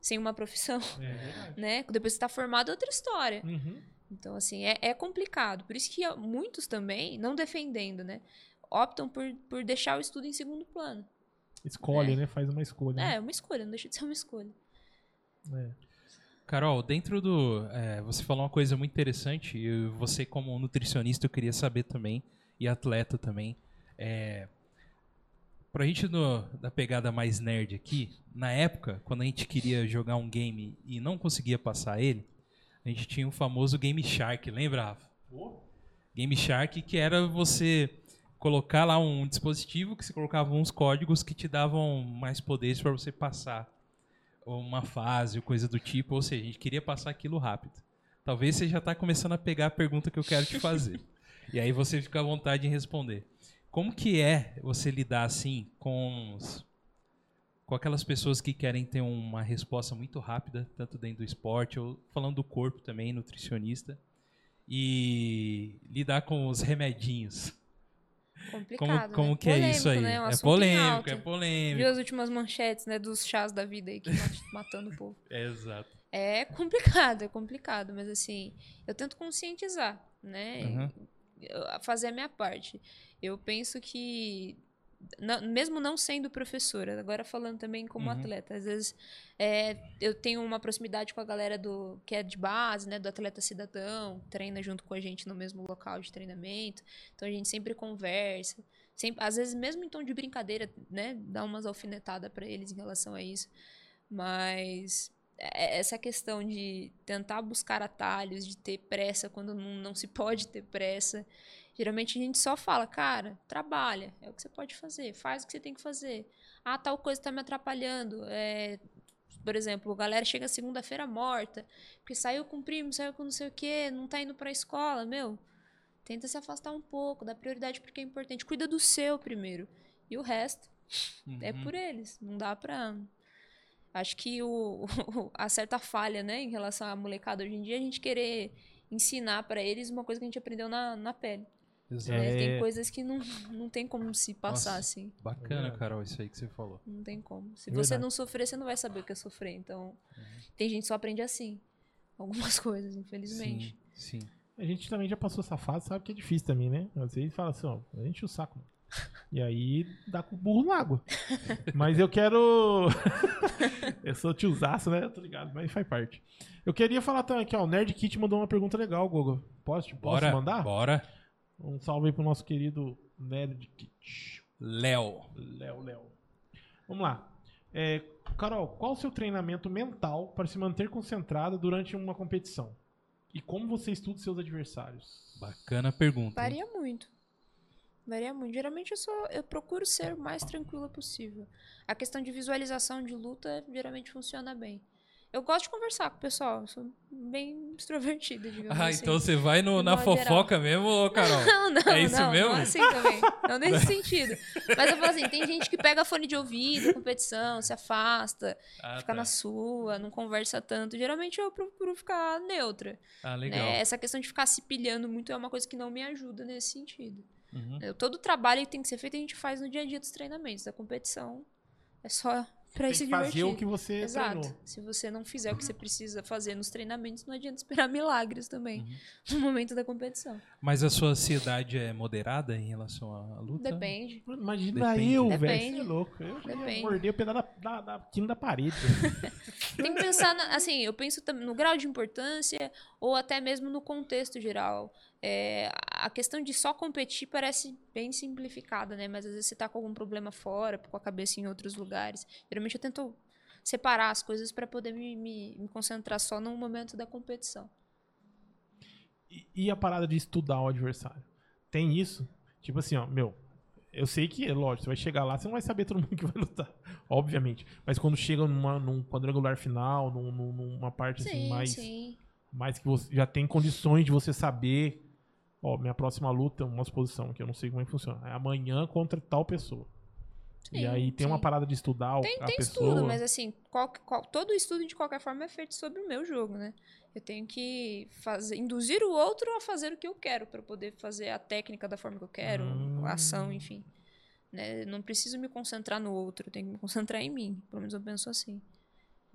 Sem uma profissão, É né? Depois você tá formado é outra história. Uhum. Então, assim, é, é complicado. Por isso que muitos também, não defendendo, né? Optam por, por deixar o estudo em segundo plano. Escolhe, É. né? Faz uma escolha. né? É, uma escolha, não deixa de ser uma escolha. É. Carol, dentro do. é, você falou uma coisa muito interessante, e você, como nutricionista, eu queria saber também, e atleta também. É, pra gente no, da pegada mais nerd aqui, na época, quando a gente queria jogar um game e não conseguia passar ele, a gente tinha o famoso Game Shark, lembra, Rafa? Game Shark, que era você colocar lá um dispositivo que você colocava uns códigos que te davam mais poderes para você passar uma fase ou coisa do tipo, ou seja, a gente queria passar aquilo rápido. Talvez você já está começando a pegar a pergunta que eu quero te fazer. [laughs] e aí você fica à vontade em responder. Como que é você lidar assim com os- com aquelas pessoas que querem ter uma resposta muito rápida, tanto dentro do esporte ou falando do corpo também, nutricionista, e lidar com os remedinhos? Complicado. Como, como né? que é isso aí? Polêmico, Né? Um é polêmico, é polêmico. Viu as últimas manchetes, né, dos chás da vida aí que mat- [laughs] matando o povo. É, exato. É complicado, é complicado, mas assim, eu tento conscientizar, né? Uhum. Fazer a minha parte. Eu penso que, na- mesmo não sendo professora, agora falando também como Uhum. atleta, às vezes é, eu tenho uma proximidade com a galera do que é de base, né? Do atleta cidadão, treina junto com a gente no mesmo local de treinamento. Então a gente sempre conversa. Sempre, às vezes, mesmo em tom de brincadeira, né? Dá umas alfinetadas para eles em relação a isso. Mas é- essa questão de tentar buscar atalhos, de ter pressa quando não, não se pode ter pressa. Geralmente a gente só fala, cara, trabalha, é o que você pode fazer, faz o que você tem que fazer. Ah, tal coisa tá me atrapalhando. É, por exemplo, a galera chega segunda-feira morta, porque saiu com o primo, saiu com não sei o quê, não tá indo pra escola, meu. Tenta se afastar um pouco, dá prioridade porque é importante. Cuida do seu primeiro. E o resto é Uhum. por eles. Não dá pra. Acho que o, [laughs] a certa falha, né, em relação à molecada hoje em dia, é a gente querer ensinar pra eles uma coisa que a gente aprendeu na, na pele. Exato. né? É. Tem coisas que não, não tem como se passar Nossa. assim. Bacana. Carol, isso aí que você falou. Não tem como. Se É você não sofrer, você não vai saber o que é sofrer. Então, tem gente que só aprende assim. [laughs] Algumas coisas, infelizmente. Sim, sim. A gente também já passou essa fase, sabe que é difícil também, né? Às vezes fala assim, ó, enche o saco. mano. E aí dá com o burro na água. [laughs] Mas eu quero. [laughs] eu sou tiozaço, né? Tô ligado, mas faz parte. Eu queria falar também aqui, ó. O Nerd Kit mandou uma pergunta legal, Gogo. Posso, posso Bora, mandar? bora. Um salve aí pro nosso querido Nerd Kit. Léo. Léo, Léo. Vamos lá. É, Carol, qual o seu treinamento mental para se manter concentrada durante uma competição? E como você estuda seus adversários? Bacana a pergunta. hein? Varia muito. Varia muito. Geralmente eu sou, eu procuro ser o mais tranquila possível. A questão de visualização de luta geralmente funciona bem. Eu gosto de conversar com o pessoal, eu sou bem [laughs] extrovertida, digamos Ah, assim. então você vai no, na geral. fofoca mesmo, ô Carol? [laughs] Não, não, É isso não, mesmo? não assim também. Não nesse [laughs] sentido. Mas eu falo assim, tem gente que pega fone de ouvido, competição, se afasta, Ah, fica tá. na sua, não conversa tanto. Geralmente eu procuro ficar neutra. Ah, legal. né? Essa questão de ficar se pilhando muito é uma coisa que não me ajuda nesse sentido. Uhum. Todo o trabalho que tem que ser feito a gente faz no dia a dia dos treinamentos. Da competição é só pra Tem se que fazer divertir. o que você Exato. treinou. Se você não fizer o que você precisa fazer nos treinamentos, não adianta esperar [laughs] milagres também Uhum. no momento da competição. Mas a sua ansiedade é moderada em relação à luta? Depende. Imagina Depende. eu, velho. Depende. Você é louco. Eu Depende. morder o pedaço da, da, da quina da parede. [laughs] Tem que pensar, na- assim, eu penso no grau de importância ou até mesmo no contexto geral. É, a questão de só competir parece bem simplificada, né? Mas às vezes você tá com algum problema fora, com a cabeça em outros lugares. Geralmente eu tento separar as coisas para poder me, me, me concentrar só no momento da competição. E, e a parada de estudar o adversário? Tem isso? Tipo assim, ó, meu, eu sei que, é lógico, você vai chegar lá, você não vai saber todo [laughs] mundo que vai lutar, obviamente. Mas quando chega numa, num quadrangular final, num- num- numa parte assim, Sim, mais, sim. mais que você já tem condições de você saber, ó, minha próxima luta é uma exposição, que eu não sei como é que funciona. É amanhã contra tal pessoa. e Sim, aí tem uma sim. parada de estudar Tem, a tem pessoa. estudo, mas assim, qual- qual- todo estudo de qualquer forma é feito sobre o meu jogo, né? Eu tenho que fazer, induzir o outro a fazer o que eu quero para poder fazer a técnica da forma que eu quero, Hum. a ação, enfim. Né? Não preciso me concentrar no outro, eu tenho que me concentrar em mim. Pelo menos eu penso assim.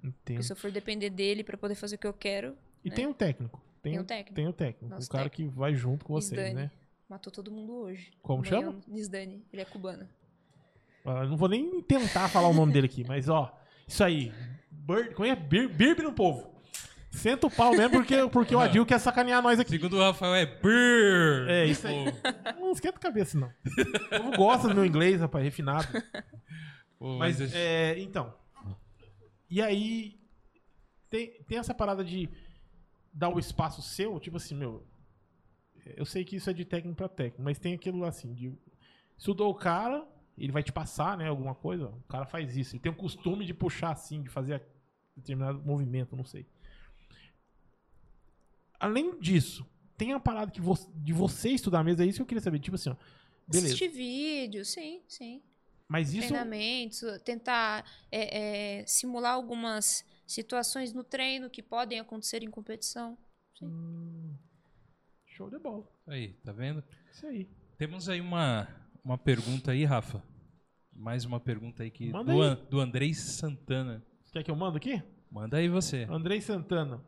Entendo. Porque se eu for depender dele para poder fazer o que eu quero, E né? tem um técnico. Tem, um um técnico. Tem o técnico. Nosso o cara que vai junto com vocês, Nisdani. né? matou todo mundo hoje. Como Amanhã chama? eu- Nisdani, ele é cubano. Ah, Eu não vou nem tentar falar o nome dele aqui, mas ó, isso aí. Bird, como é? Bir, Birbe no povo. Senta o pau mesmo porque, porque o Adil quer sacanear nós aqui. Segundo o Rafael, é brrr. É, isso aí. [laughs] Não esquenta a cabeça, não. O povo gosta do meu inglês, rapaz, refinado. [laughs] Pô, Mas, mas, é, então. E aí, tem, tem essa parada de dar o espaço seu, tipo assim, meu. Eu sei que isso é de técnico pra técnico, mas tem aquilo assim, de. Estudou o cara, ele vai te passar, né, alguma coisa, o cara faz isso. Ele tem o costume de puxar assim, de fazer determinado movimento, não sei. Além disso, tem a parada que vo de você estudar mesmo, é isso que eu queria saber. Tipo assim, ó. Beleza. Assistir vídeo, sim, sim. Mas isso. treinamentos, tentar é, é, simular algumas situações no treino que podem acontecer em competição. Hum, show de bola. aí, tá vendo? Isso aí. Temos aí uma, uma pergunta aí, Rafa. Mais uma pergunta aí que Manda do, aí. An- do Andrei Santana. Quer que eu mando aqui? Manda aí você. Andrei Santana.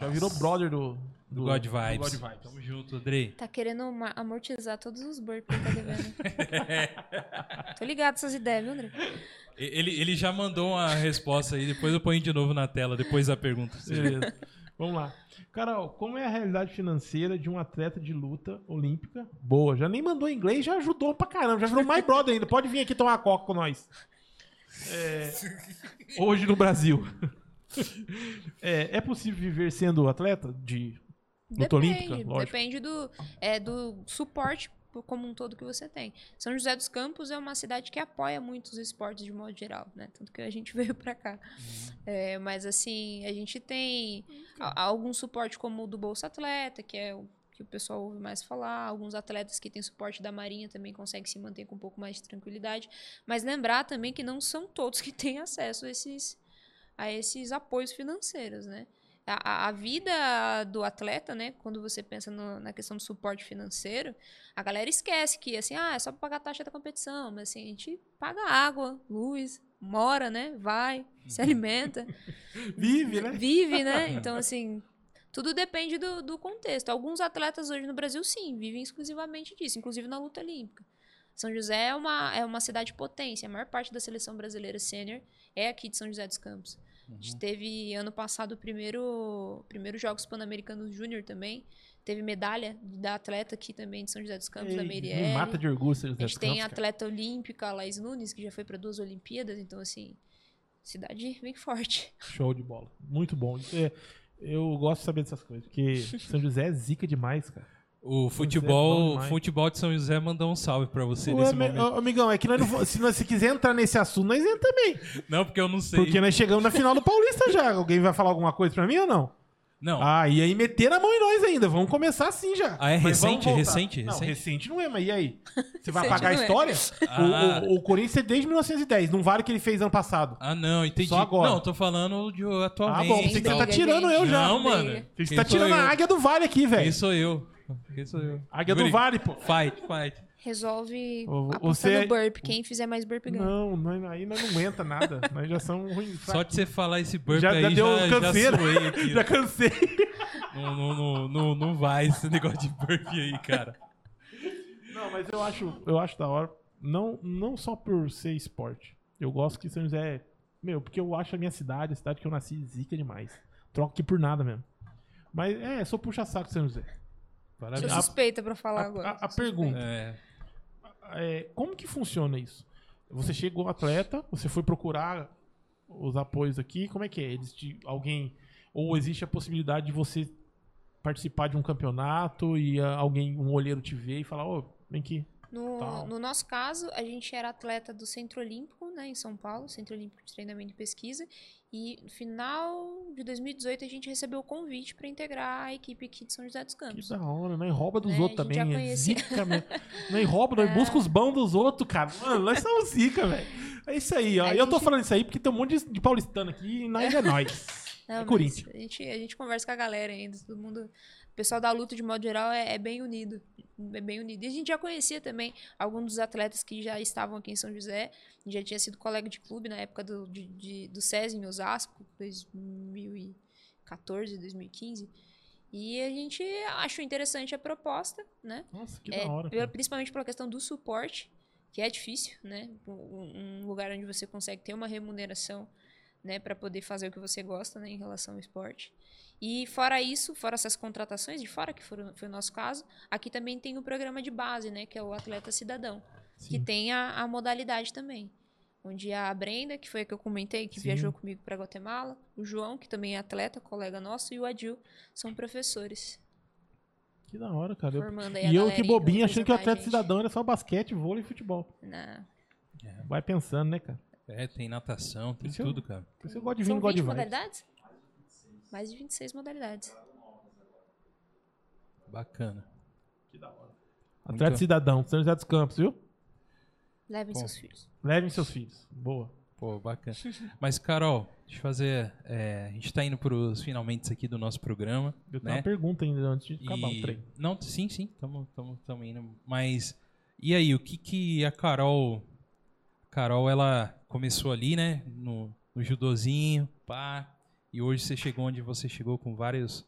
Já virou brother do, Do God Vibes. God Vibes. Tamo junto, Andrei. Tá querendo amortizar todos os burpees que tá devendo. [laughs] Tô ligado essas ideias, viu, André? Ele, ele já mandou uma resposta aí, depois eu ponho de novo na tela, depois da pergunta. Beleza. Vamos lá. Carol, como é a realidade financeira de um atleta de luta olímpica? Boa, já nem mandou em inglês, já ajudou pra caramba, já virou mais brother ainda. Pode vir aqui tomar uma coca com nós. É, hoje no Brasil. É, é possível viver sendo atleta de luta olímpica? Lógico. depende do, é, do suporte como um todo que você tem. São José dos Campos é uma cidade que apoia muito os esportes de modo geral, né? Tanto que a gente [laughs] veio pra cá. Uhum. É, mas assim, a gente tem a- algum suporte como o do Bolsa Atleta, que é o que o pessoal ouve mais falar. Alguns atletas que têm suporte da Marinha também conseguem se manter com um pouco mais de tranquilidade. Mas lembrar também que não são todos que têm acesso a esses, a esses apoios financeiros, né? A, a- vida do atleta, né? Quando você pensa no- na questão do suporte financeiro, a galera esquece que, assim, ah, é só pra pagar a taxa da competição. Mas, assim, a gente paga água, luz, mora, né? Vai, [laughs] se alimenta Vive, né? vive, né? [laughs] Então, assim, tudo depende do, do contexto. Alguns atletas hoje no Brasil, sim, vivem exclusivamente disso, inclusive na luta olímpica. São José é uma, é uma cidade potência. A maior parte da seleção brasileira sênior é aqui de São José dos Campos. A gente teve ano passado o primeiro, primeiro Jogos Pan-Americanos Júnior também. Teve medalha da atleta aqui também de São José dos Campos, da Ei, Meirelle. Me mata de orgulho, São José A dos gente tem Campos, cara. atleta olímpica, a Laís Nunes, que já foi para duas Olimpíadas, então assim, cidade bem forte. [laughs] Show de bola. Muito bom. É- eu gosto de saber dessas coisas, porque [laughs] São José é zica demais, cara. O bom futebol, futebol de São José mandou um salve pra você Ué, nesse me- momento. ô, amigão, é que nós não se nós se quiser entrar nesse assunto, nós entramos também. Não, porque eu não sei. Porque nós chegamos na final do Paulista já. Alguém vai falar alguma coisa pra mim ou não? Não. Ah, e aí meter a mão em nós ainda. Vamos começar assim já. Ah, é Mas recente? voltar. Recente? Não, Recente? recente não é, mas e aí? [laughs] Você vai Recente apagar a é. história? Ah. O, o- o Corinthians é desde 1910. Não vale o que ele fez ano passado. Ah, não, entendi. Só agora. Não, tô falando de Ah, atualmente. bom. Pensei que você tal. tá tirando eu já. Não, mano. Você tá tirando a águia do vale aqui, Quem velho. sou eu? Sou eu? Águia do vale, pô. Fight, fight. Resolve Ô, você- no burp. Quem fizer mais burp ganha. Não, nós- aí nós não aguenta nada. [laughs] nós já somos ruins. Só de você falar esse burp já, aí, já deu já, já canseira. aqui. [laughs] já cansei. Não, não, não, não, não vai esse negócio de burp aí, cara. Não, mas eu acho, eu acho da hora. Não, não só por ser esporte. Eu gosto que São José. é- Meu, porque eu acho a minha cidade, a cidade que eu nasci, zica demais. Troco aqui por nada mesmo. Mas é, sou puxa-saco de São José. Sou Parabéns. a- suspeita pra falar a- agora. a- a sou pergunta. É, É, como que funciona isso? Você chegou atleta, você foi procurar os apoios aqui, como é que é? Eles te, alguém ou existe a possibilidade de você participar de um campeonato e ah, alguém, um olheiro te ver e falar, ô, vem aqui. No, Tal. no nosso caso, a gente era atleta do Centro Olímpico, né, em São Paulo, Centro Olímpico de Treinamento e Pesquisa, e no final de 2018 a gente recebeu o convite para integrar a equipe aqui de São José dos Que Campos. da hora, nós rouba dos Né, outros também. É zica mesmo. Nós rouba, nós [laughs] busca os bons dos outros, cara. Mano, nós somos zica, velho. É isso aí, ó. A E eu tô gente- falando isso aí porque tem um monte de, paulistano aqui e nós é nós. [laughs] Não, é Corinthians. A gente, a gente conversa com a galera ainda, todo mundo... O pessoal da luta, de modo geral, é, é bem unido. É bem unido. E a gente já conhecia também alguns dos atletas que já estavam aqui em São José. Já tinha sido colega de clube na época do, de, de- do SESI em Osasco, 2014, 2015. E a gente achou interessante a proposta, né? Nossa, que É, da hora. cara. principalmente pela questão do suporte, que é difícil, né? Um, um lugar onde você consegue ter uma remuneração, né, para poder fazer o que você gosta, né, em relação ao esporte. E fora isso, fora essas contratações de fora, que foram, foi o nosso caso, aqui também tem o programa de base, né, que é o Atleta Cidadão, que Sim. tem a, a modalidade também. Onde a Brenda, que foi a que eu comentei, que Sim. viajou comigo para Guatemala, o João, que também é atleta, colega nosso, e o Adil, são professores. Que da hora, cara. Eu- Formando aí a E eu que bobinho vai achando que o atleta cidadão era só basquete, vôlei e futebol. Na- Vai pensando, né, cara? é, tem natação, tem Isso eu- tudo, cara. Por isso eu gosto de vir, gosto de 20 vai. modalidades? Mais de 26 modalidades. Bacana. Atleta Muito- cidadão, São José dos Campos, viu? Levem Bom. seus filhos. Levem seus filhos. Boa. Pô, bacana. Mas, Carol, deixa eu fazer. é, a gente tá indo pros finalmente aqui do nosso programa. Eu tenho né? uma pergunta ainda antes de acabar E- o treino. Não, sim, sim, estamos indo. Mas, e aí, o que que a Carol. Carol, ela começou ali, né? No, no judozinho, pá. E hoje você chegou onde você chegou com vários,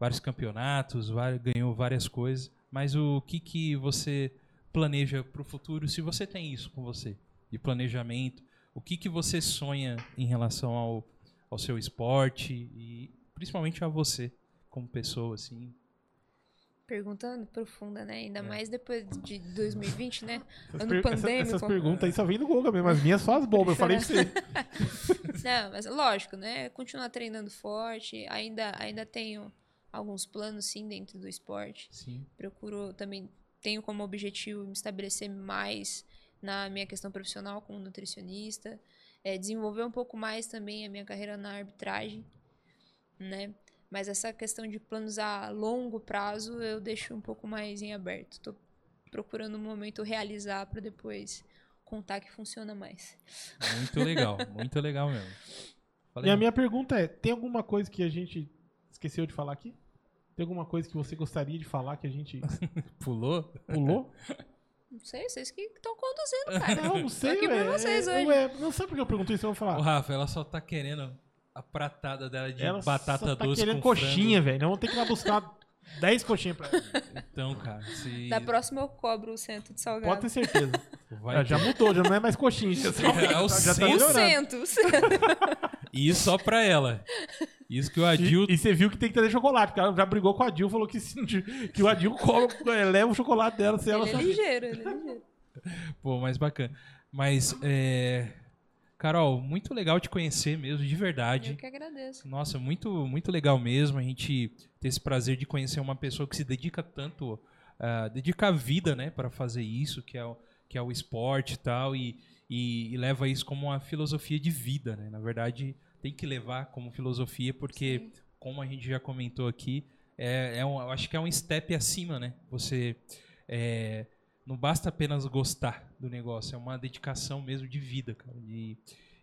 vários campeonatos, vários, ganhou várias coisas. Mas o que que você planeja pro futuro, se você tem isso com você, de planejamento? O que que você sonha em relação ao, ao seu esporte e principalmente a você como pessoa, assim? Pergunta profunda, né? Ainda mais depois de 2020, né? Essas, Ano essa- pandêmico. essas perguntas aí só vem do Google mesmo. As minhas só as bobas. Eu falei pra você. [laughs] Não, mas lógico, né? Continuar treinando forte. Ainda, ainda tenho alguns planos, sim, dentro do esporte. Sim. Procuro também, tenho como objetivo me estabelecer mais na minha questão profissional como nutricionista. é, desenvolver um pouco mais também a minha carreira na arbitragem, né? Mas essa questão de planos a longo prazo eu deixo um pouco mais em aberto. Tô procurando um momento realizar para depois contar que funciona mais. Muito legal, [laughs] muito legal mesmo. Falei, E a minha pergunta é: tem alguma coisa que a gente esqueceu de falar aqui? Tem alguma coisa que você gostaria de falar que a gente [laughs] pulou? pulou? [laughs] Não sei, vocês que estão conduzindo, cara. Não, não sei, Tô aqui por ué. vocês É, hoje. ué, não sei porque eu perguntei isso, eu vou falar. Rafa, ela só tá querendo pratada dela de Ela batata só tá doce querendo com coxinha, velho. Nós vamos ter que ir lá buscar [laughs] 10 coxinhas pra ela. Então, cara, se. Da próxima eu cobro o cento de salgado. Pode ter certeza. vai Ah, já ter. mudou, já não é mais coxinha. Já, É o já tá cento. O melhorando. cento, o cento. E isso só pra ela. Isso que o Adil. e você viu que tem que trazer chocolate, porque ela já brigou com a Adil, falou que, se- que o Adil come, é, leva o chocolate dela sem ela Ele é ligeiro, ele é ligeiro. Pô, mais bacana. Mas, é. Carol, muito legal te conhecer mesmo, de verdade. Eu que agradeço. Nossa, muito, muito legal mesmo a gente ter esse prazer de conhecer uma pessoa que se dedica tanto, ah, dedica a vida, né, para fazer isso, que é o, que é o esporte e tal, e, e, e leva isso como uma filosofia de vida, né? Na verdade, tem que levar como filosofia, porque, Sim. como a gente já comentou aqui, é, é um, eu acho que é um step acima, né? Você é, não basta apenas gostar do negócio, é uma dedicação mesmo de vida, cara. E,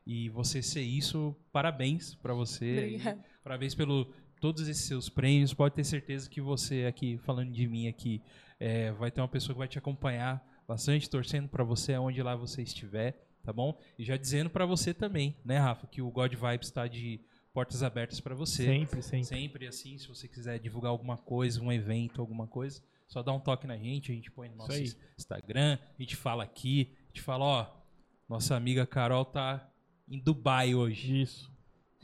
e você ser isso, parabéns pra você. Obrigada. E Parabéns pelo todos esses seus prêmios. Pode ter certeza que você aqui, falando de mim aqui, é, vai ter uma pessoa que vai te acompanhar bastante, torcendo pra você aonde lá você estiver, tá bom? E já dizendo pra você também, né, Rafa, que o God Vibes está de portas abertas pra você. Sempre, sempre. Sempre assim, se você quiser divulgar alguma coisa, um evento, alguma coisa, só dá um toque na gente, a gente põe no nosso Instagram, a gente fala aqui, a gente fala, ó, nossa amiga Carol tá em Dubai hoje. Isso.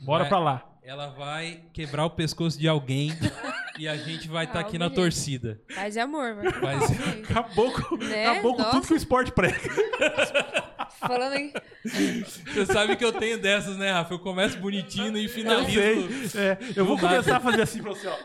Bora Vai- pra lá. Ela vai quebrar o pescoço de alguém [laughs] e a gente vai estar Ah, aqui na beleza. torcida. Paz e amor, mano. Mas- Acabou com, Né? acabou com tudo que o esporte prega. [laughs] Falando aí. [laughs] Você sabe que eu tenho dessas, né, Rafa? Eu começo bonitinho e Eu finalizo. sei. É, eu vou começar a fazer assim pra você, ó.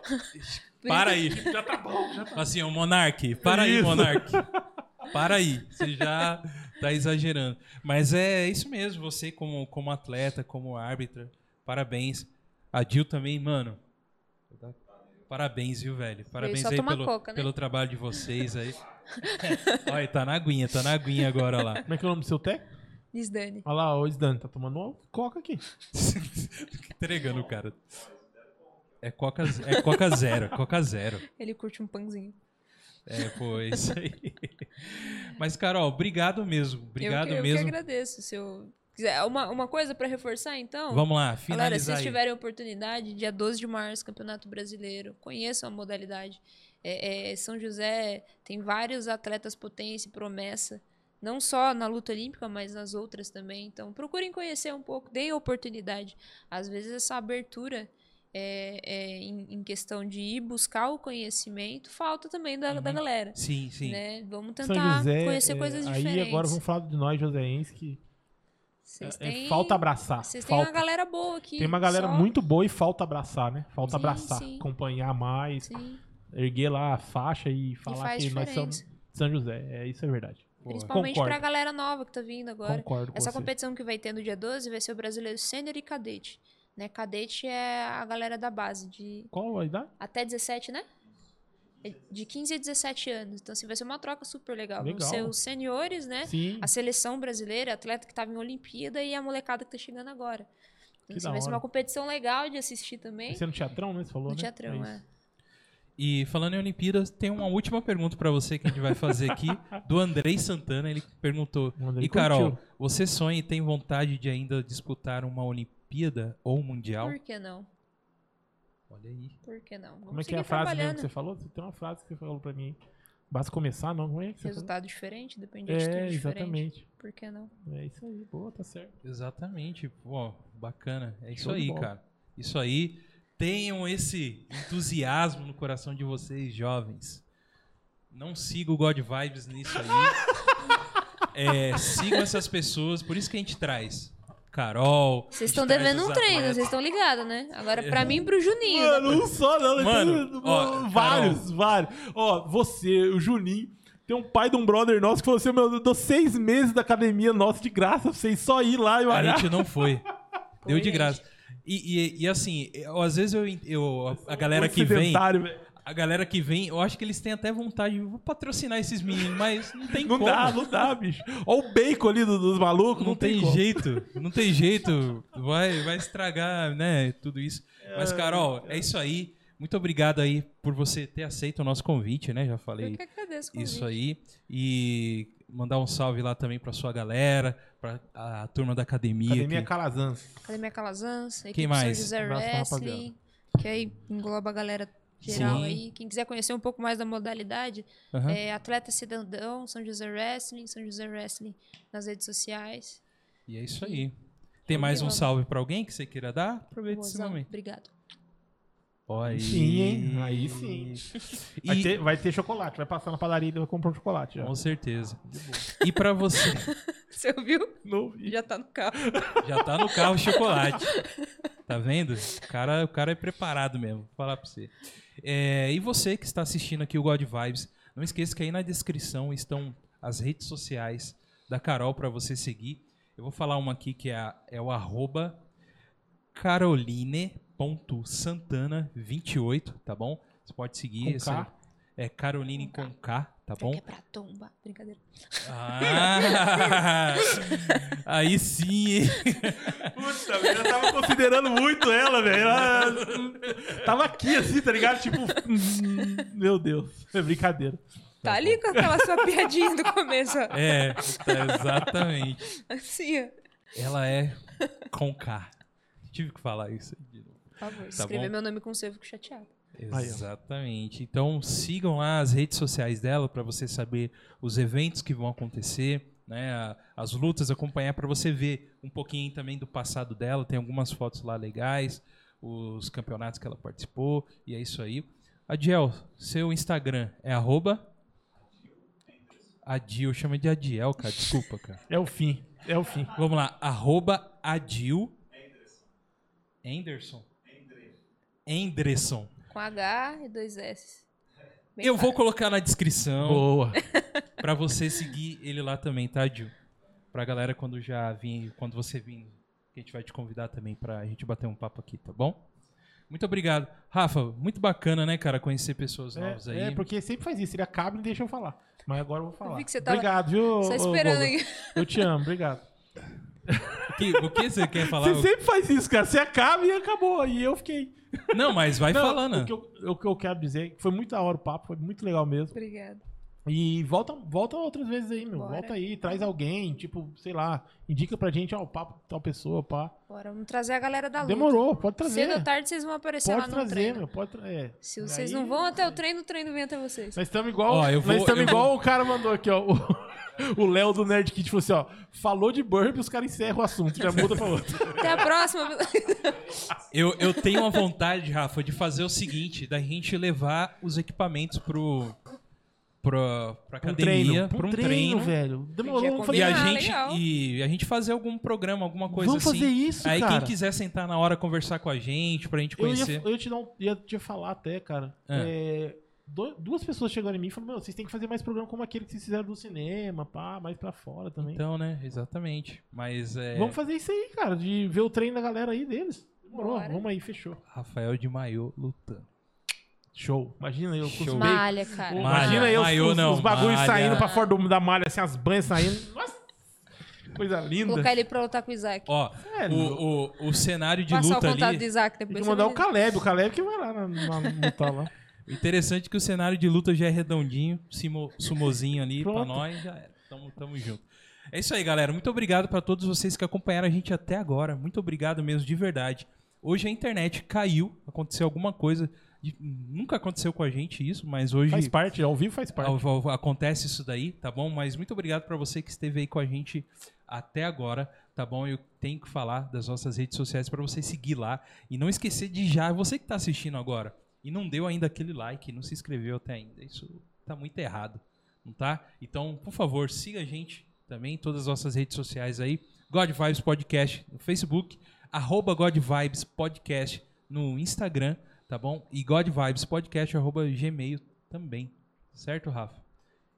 Para aí. Já tá bom, já tá Assim, ó, Monark, para aí, Isso. Monark. [laughs] Para aí. Você já tá exagerando. Mas é isso mesmo, você como, como atleta, como árbitra, parabéns. A Dil também, mano. Parabéns, viu, velho? Parabéns aí pelo, coca, né? pelo trabalho de vocês aí. [laughs] Olha, tá na aguinha, tá na aguinha agora lá. Como é que é o nome do seu técnico? Diz Dani. Olha lá, o Sdan, tá tomando uma coca aqui. [laughs] Entregando o cara. É Coca, é Coca Zero, Coca Zero. Ele curte um pãozinho. É, pô, é isso aí. Mas, Carol, obrigado mesmo. Obrigado eu que, Eu mesmo. que agradeço. Se eu quiser. Uma, uma coisa pra reforçar, então. Vamos lá, Galera, se finalizar vocês aí. tiverem oportunidade, dia 12 de março, Campeonato Brasileiro, conheçam a modalidade. É, é, São José tem vários atletas potência e promessa, não só na luta olímpica, mas nas outras também. Então, procurem conhecer um pouco, deem oportunidade. Às vezes, essa abertura é, é, em, em questão de ir buscar o conhecimento falta também da, da galera. Sim, sim. Né? Vamos tentar José. conhecer é, coisas aí diferentes. agora vamos falar de nós, joseenses, que É, têm- falta abraçar. Vocês têm uma galera boa aqui. Tem uma galera só- muito boa e falta abraçar, né? Falta Sim, abraçar, sim. acompanhar mais, Sim, erguer lá a faixa e falar faz que nós somos diferença. São José. É, isso é verdade. Principalmente Concordo. pra galera nova que tá vindo agora. Concordo com Essa você. competição que vai ter no dia 12 vai ser o brasileiro sênior e cadete. Né? Cadete é a galera da base, de Qual a idade? até 17, né? É De 15 a 17 anos. Então, assim, vai ser uma troca super legal. Legal. Vão ser os seniores, né? Sim. A seleção brasileira, atleta que tava em Olimpíada e a molecada que tá chegando agora. Então, Que assim, vai ser uma competição legal de assistir também. Vai ser no teatrão, né? Você falou, No né? teatrão, isso. é. E falando em Olimpíadas, tem uma última pergunta pra você que a gente vai fazer aqui, do Andrei Santana. Ele perguntou: Andrei E Carol, curtiu. você sonha e tem vontade de ainda disputar uma Olimpíada ou um Mundial? Por que não? Olha aí. Por que não? Vamos Como é que é a frase mesmo que você falou? Você tem uma frase que você falou pra mim. Basta começar, não? Como é que você Resultado diferente, depende de falou? atitude É, diferente. exatamente. Por que não? É isso aí. Boa, tá certo. Exatamente. Pô, bacana. É isso Show de aí, cara. Isso aí. Tenham esse entusiasmo no coração de vocês, jovens. Não sigam o God Vibes nisso aí. [laughs] É, sigam essas pessoas. Por isso que a gente traz Carol. Vocês a estão devendo um treino, vocês estão ligados, né? Agora, pra mim e pro Juninho. Mano, um só não. Mano, tem ó, vários, vários. Ó, você, o Juninho. Tem um pai de um brother nosso que falou assim: meu, eu dou seis meses da academia nossa de graça pra vocês só ir lá e A olhar. gente não foi. [laughs] Deu de graça. E, e- e assim, eu- às vezes eu, eu a galera Muito que vem, velho. A galera que vem, eu acho que eles têm até vontade de vou patrocinar esses meninos, mas não tem Não como. dá, não dá, bicho. Ó o bacon ali do- dos malucos, Não, tem, como. jeito, não tem jeito. Vai, vai estragar, né, tudo isso. Mas, Carol, é isso aí. Muito obrigado aí por você ter aceito o nosso convite, né? Já Eu falei que agradeço o isso convite. aí. E mandar um salve lá também pra sua galera, pra a turma da academia. Academia que- Calazans. Academia Calazans, equipe Quem mais? São José Wrestling, que aí engloba a galera geral Sim. aí. Quem quiser conhecer um pouco mais da modalidade, Aham. é Atleta Cidadão, São José Wrestling, São José Wrestling nas redes sociais. E é isso aí. Tem mais um salve pra alguém que você queira dar? Aproveita esse momento. obrigado. Ó, aí. Sim, hein? Aí sim. Vai, E, ter, vai ter chocolate. Vai passar na padaria e vai comprar um chocolate. Já. com certeza. E pra você, [laughs] Você ouviu? Não vi. Já tá no carro. já tá no carro chocolate. [laughs] Tá vendo? O cara, o cara é preparado mesmo, vou falar pra você. É, e você que está assistindo aqui o God Vibes, não esqueça que aí na descrição estão as redes sociais da Carol pra você seguir. Eu vou falar uma aqui que é, a- é o arroba caroline.santana28, tá bom? Você pode seguir. Com esse K? É Caroline com K, tá bom? É pra tomba. Brincadeira. Ah, [laughs] aí sim, hein? Puta, eu tava considerando muito ela, velho. Ela tava aqui assim, tá ligado? Tipo, hum, meu Deus. É brincadeira. Tá ali com aquela sua piadinha do começo, ó. É, tá, exatamente. Assim, ó. Ela é com K. Tive que falar isso. de novo. Por favor, Tá escrever bom. meu nome com C, eu fico chateado. Exatamente. Então sigam lá as redes sociais dela para você saber os eventos que vão acontecer, né? As lutas, acompanhar para você ver um pouquinho também do passado dela. Tem algumas fotos lá legais, os campeonatos que ela participou e é isso aí. Adiel, seu Instagram é arroba Adil, chama de Adiel, cara. Desculpa, cara. É o fim. É o fim. Vamos lá, arroba Adil Anderson. Endresson. Com H e dois S. Bem Eu vou fácil. colocar na descrição Boa. [laughs] pra você seguir ele lá também, tá, Adil? Pra galera quando já vir, quando você vir, que a gente vai te convidar também pra gente bater um papo aqui, tá bom? Muito obrigado. Rafa, muito bacana, né, cara, conhecer pessoas novas aí. É, é, porque sempre faz isso. Ele acaba e deixa eu falar. Mas agora eu vou falar. vi que você tava Obrigado, viu? Só esperando aí. Eu te amo, obrigado. [laughs] O que, o que você quer falar? Você sempre faz isso, cara. Você acaba e acabou. E eu fiquei. Não, mas vai Não, falando. O que, eu, o que eu quero dizer é que foi muito da hora o papo, foi muito legal mesmo. Obrigada. E volta, volta outras vezes aí, meu. Bora. Volta aí, traz alguém, tipo, sei lá, indica pra gente, ó, o papo de tal pessoa, pá. Bora, vamos trazer a galera da luta. Demorou, pode trazer. Cedo ou tarde vocês vão aparecer Pode lá no trazer, treino. meu, pode trazer. Se vocês Aí- não vão até o treino, o treino vem até vocês. Nós estamos igual. Ó, eu vou- nós estamos eu igual vou- o cara mandou aqui, ó. O, o Léo do Nerd Kit falou assim, ó. Falou de burp, os caras encerram o assunto, já muda pra outro. [laughs] Até a próxima. Eu, eu tenho uma vontade, Rafa, de fazer o seguinte, da gente levar os equipamentos pro, pro, pra Pra um academia, treino, pra um um treino. treino, velho. Demorou, vamos E fazer a, gente, legal. e a gente fazer algum programa, alguma coisa Vamos assim. fazer isso, Aí cara. quem quiser sentar na hora conversar com a gente, pra gente Eu ia, conhecer. eu ia te dar um, ia te falar até, cara. Ah. É, do- duas pessoas chegaram em mim e falaram, meu, vocês têm que fazer mais programa como aquele que vocês fizeram do cinema, pá, mais pra fora também. Então, né? Exatamente. Mas é. Vamos fazer isso aí, cara, de ver o treino da galera aí deles. Demorou, Bora. vamos aí, fechou. Rafael de Maiô lutando. Show. Imagina eu com os. Malha, cara. Malha. Imagina os, Maiô os, não, os bagulhos malha. saindo pra fora do- da malha, assim, as banhas saindo. Nossa, coisa linda. Colocar ele pra lutar com o Isaac. Ó, Sério? o, o, o cenário de Passar o luta contato ali. do Isaac Tem depois. que mandar o Caleb, o Caleb que vai lá na, na, lutar lá. [laughs] Interessante é que o cenário de luta já é redondinho, simo, sumozinho ali pra Pronto. nós, já era. Tamo, tamo junto. É isso aí, galera. Muito obrigado pra todos vocês que acompanharam a gente até agora. Muito obrigado mesmo, de verdade. Hoje a internet caiu, aconteceu alguma coisa. nunca aconteceu com a gente isso, mas hoje Faz parte, ao vivo faz parte. ao- ao- acontece isso daí, tá bom? Mas muito obrigado pra você que esteve aí com a gente até agora, tá bom? Eu tenho que falar das nossas redes sociais pra você seguir lá e não esquecer de já, você que tá assistindo agora e não deu ainda aquele like, não se inscreveu até ainda, isso tá muito errado, não tá? Então, por favor, siga a gente também em todas as nossas redes sociais aí, God Vibes Podcast no Facebook, arroba God Vibes Podcast no Instagram, tá bom? E God Vibes Podcast arroba Gmail também, certo, Rafa?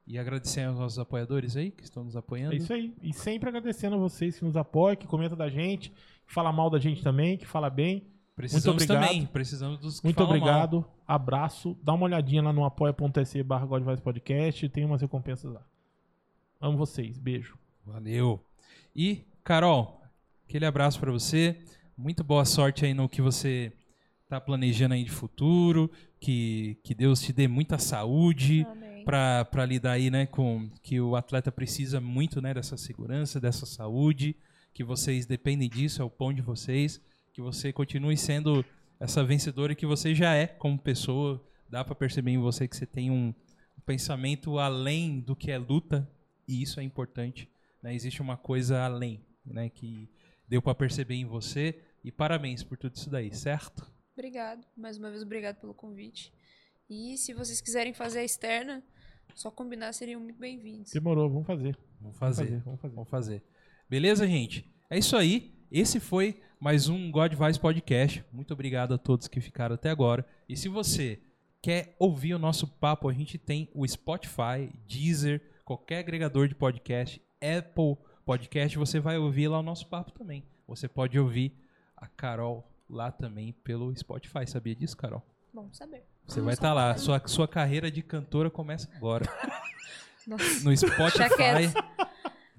E agradecer aos nossos apoiadores aí que estão nos apoiando. É isso aí. E sempre agradecendo a vocês que nos apoiam, que comenta da gente, que fala mal da gente também, que fala bem. Precisamos Muito obrigado. também, precisamos dos que Muito falam mal. obrigado, abraço. Dá uma olhadinha lá no apoia.se barra Podcast, tem umas recompensas lá. Amo vocês, beijo. Valeu. E, Carol, aquele abraço pra você. Muito boa sorte aí no que você tá planejando aí de futuro. Que, que Deus te dê muita saúde pra lidar aí, né, com que o atleta precisa muito, né, dessa segurança, dessa saúde, que vocês dependem disso, é o pão de vocês, que você continue sendo essa vencedora que você já é como pessoa. Dá pra perceber em você que você tem um pensamento além do que é luta, e isso é importante. né? Existe uma coisa além, né? Que deu pra perceber em você. E parabéns por tudo isso daí, certo? Obrigado. Mais uma vez, obrigado pelo convite. E se vocês quiserem fazer a externa, só combinar seriam muito bem-vindos. Demorou, vamos fazer. Vamos Vamos fazer. fazer, vamos fazer. Vamos fazer. Beleza, gente? É isso aí. Esse foi mais um God Vice Podcast. Muito obrigado a todos que ficaram até agora. E se você quer ouvir o nosso papo, a gente tem o Spotify, Deezer, qualquer agregador de podcast, Apple Podcast, você vai ouvir lá o nosso papo também. Você pode ouvir a Carol lá também pelo Spotify. Sabia disso, Carol? Bom saber. Você vai estar lá. Sua, sua carreira de cantora começa agora. [laughs] Nossa. No Spotify.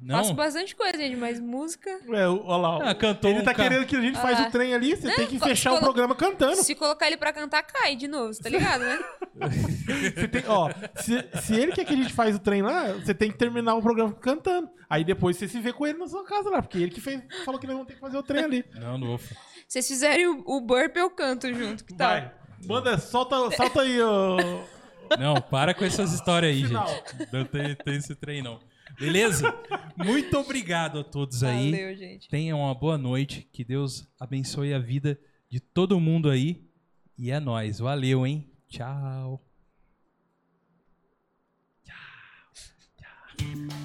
Não? Faço bastante coisa, gente, mas música. É, o- olha lá. Ah, cantou ele um tá ca- querendo que a gente faz Ah. o trem ali, você tem que fechar o colo- programa cantando. Se colocar ele pra cantar, cai de novo, você tá ligado, né? [laughs] Você tem- ó, se, se ele quer que a gente faz o trem lá, você tem que terminar o programa cantando. Aí depois você se vê com ele na sua casa lá, porque ele que fez, falou que nós vamos ter que fazer o trem ali. Não, não vou. Se vocês fizerem o, o burp, eu canto junto, que tal? Vai. Manda, solta, solta aí, ô. Não, para com essas histórias aí, Final. gente. Não tem, tem esse trem, não. Beleza? Muito obrigado a todos aí. Valeu, gente. Tenham uma boa noite. Que Deus abençoe a vida de todo mundo aí. E é nós. Valeu, hein? Tchau. Tchau. Tchau.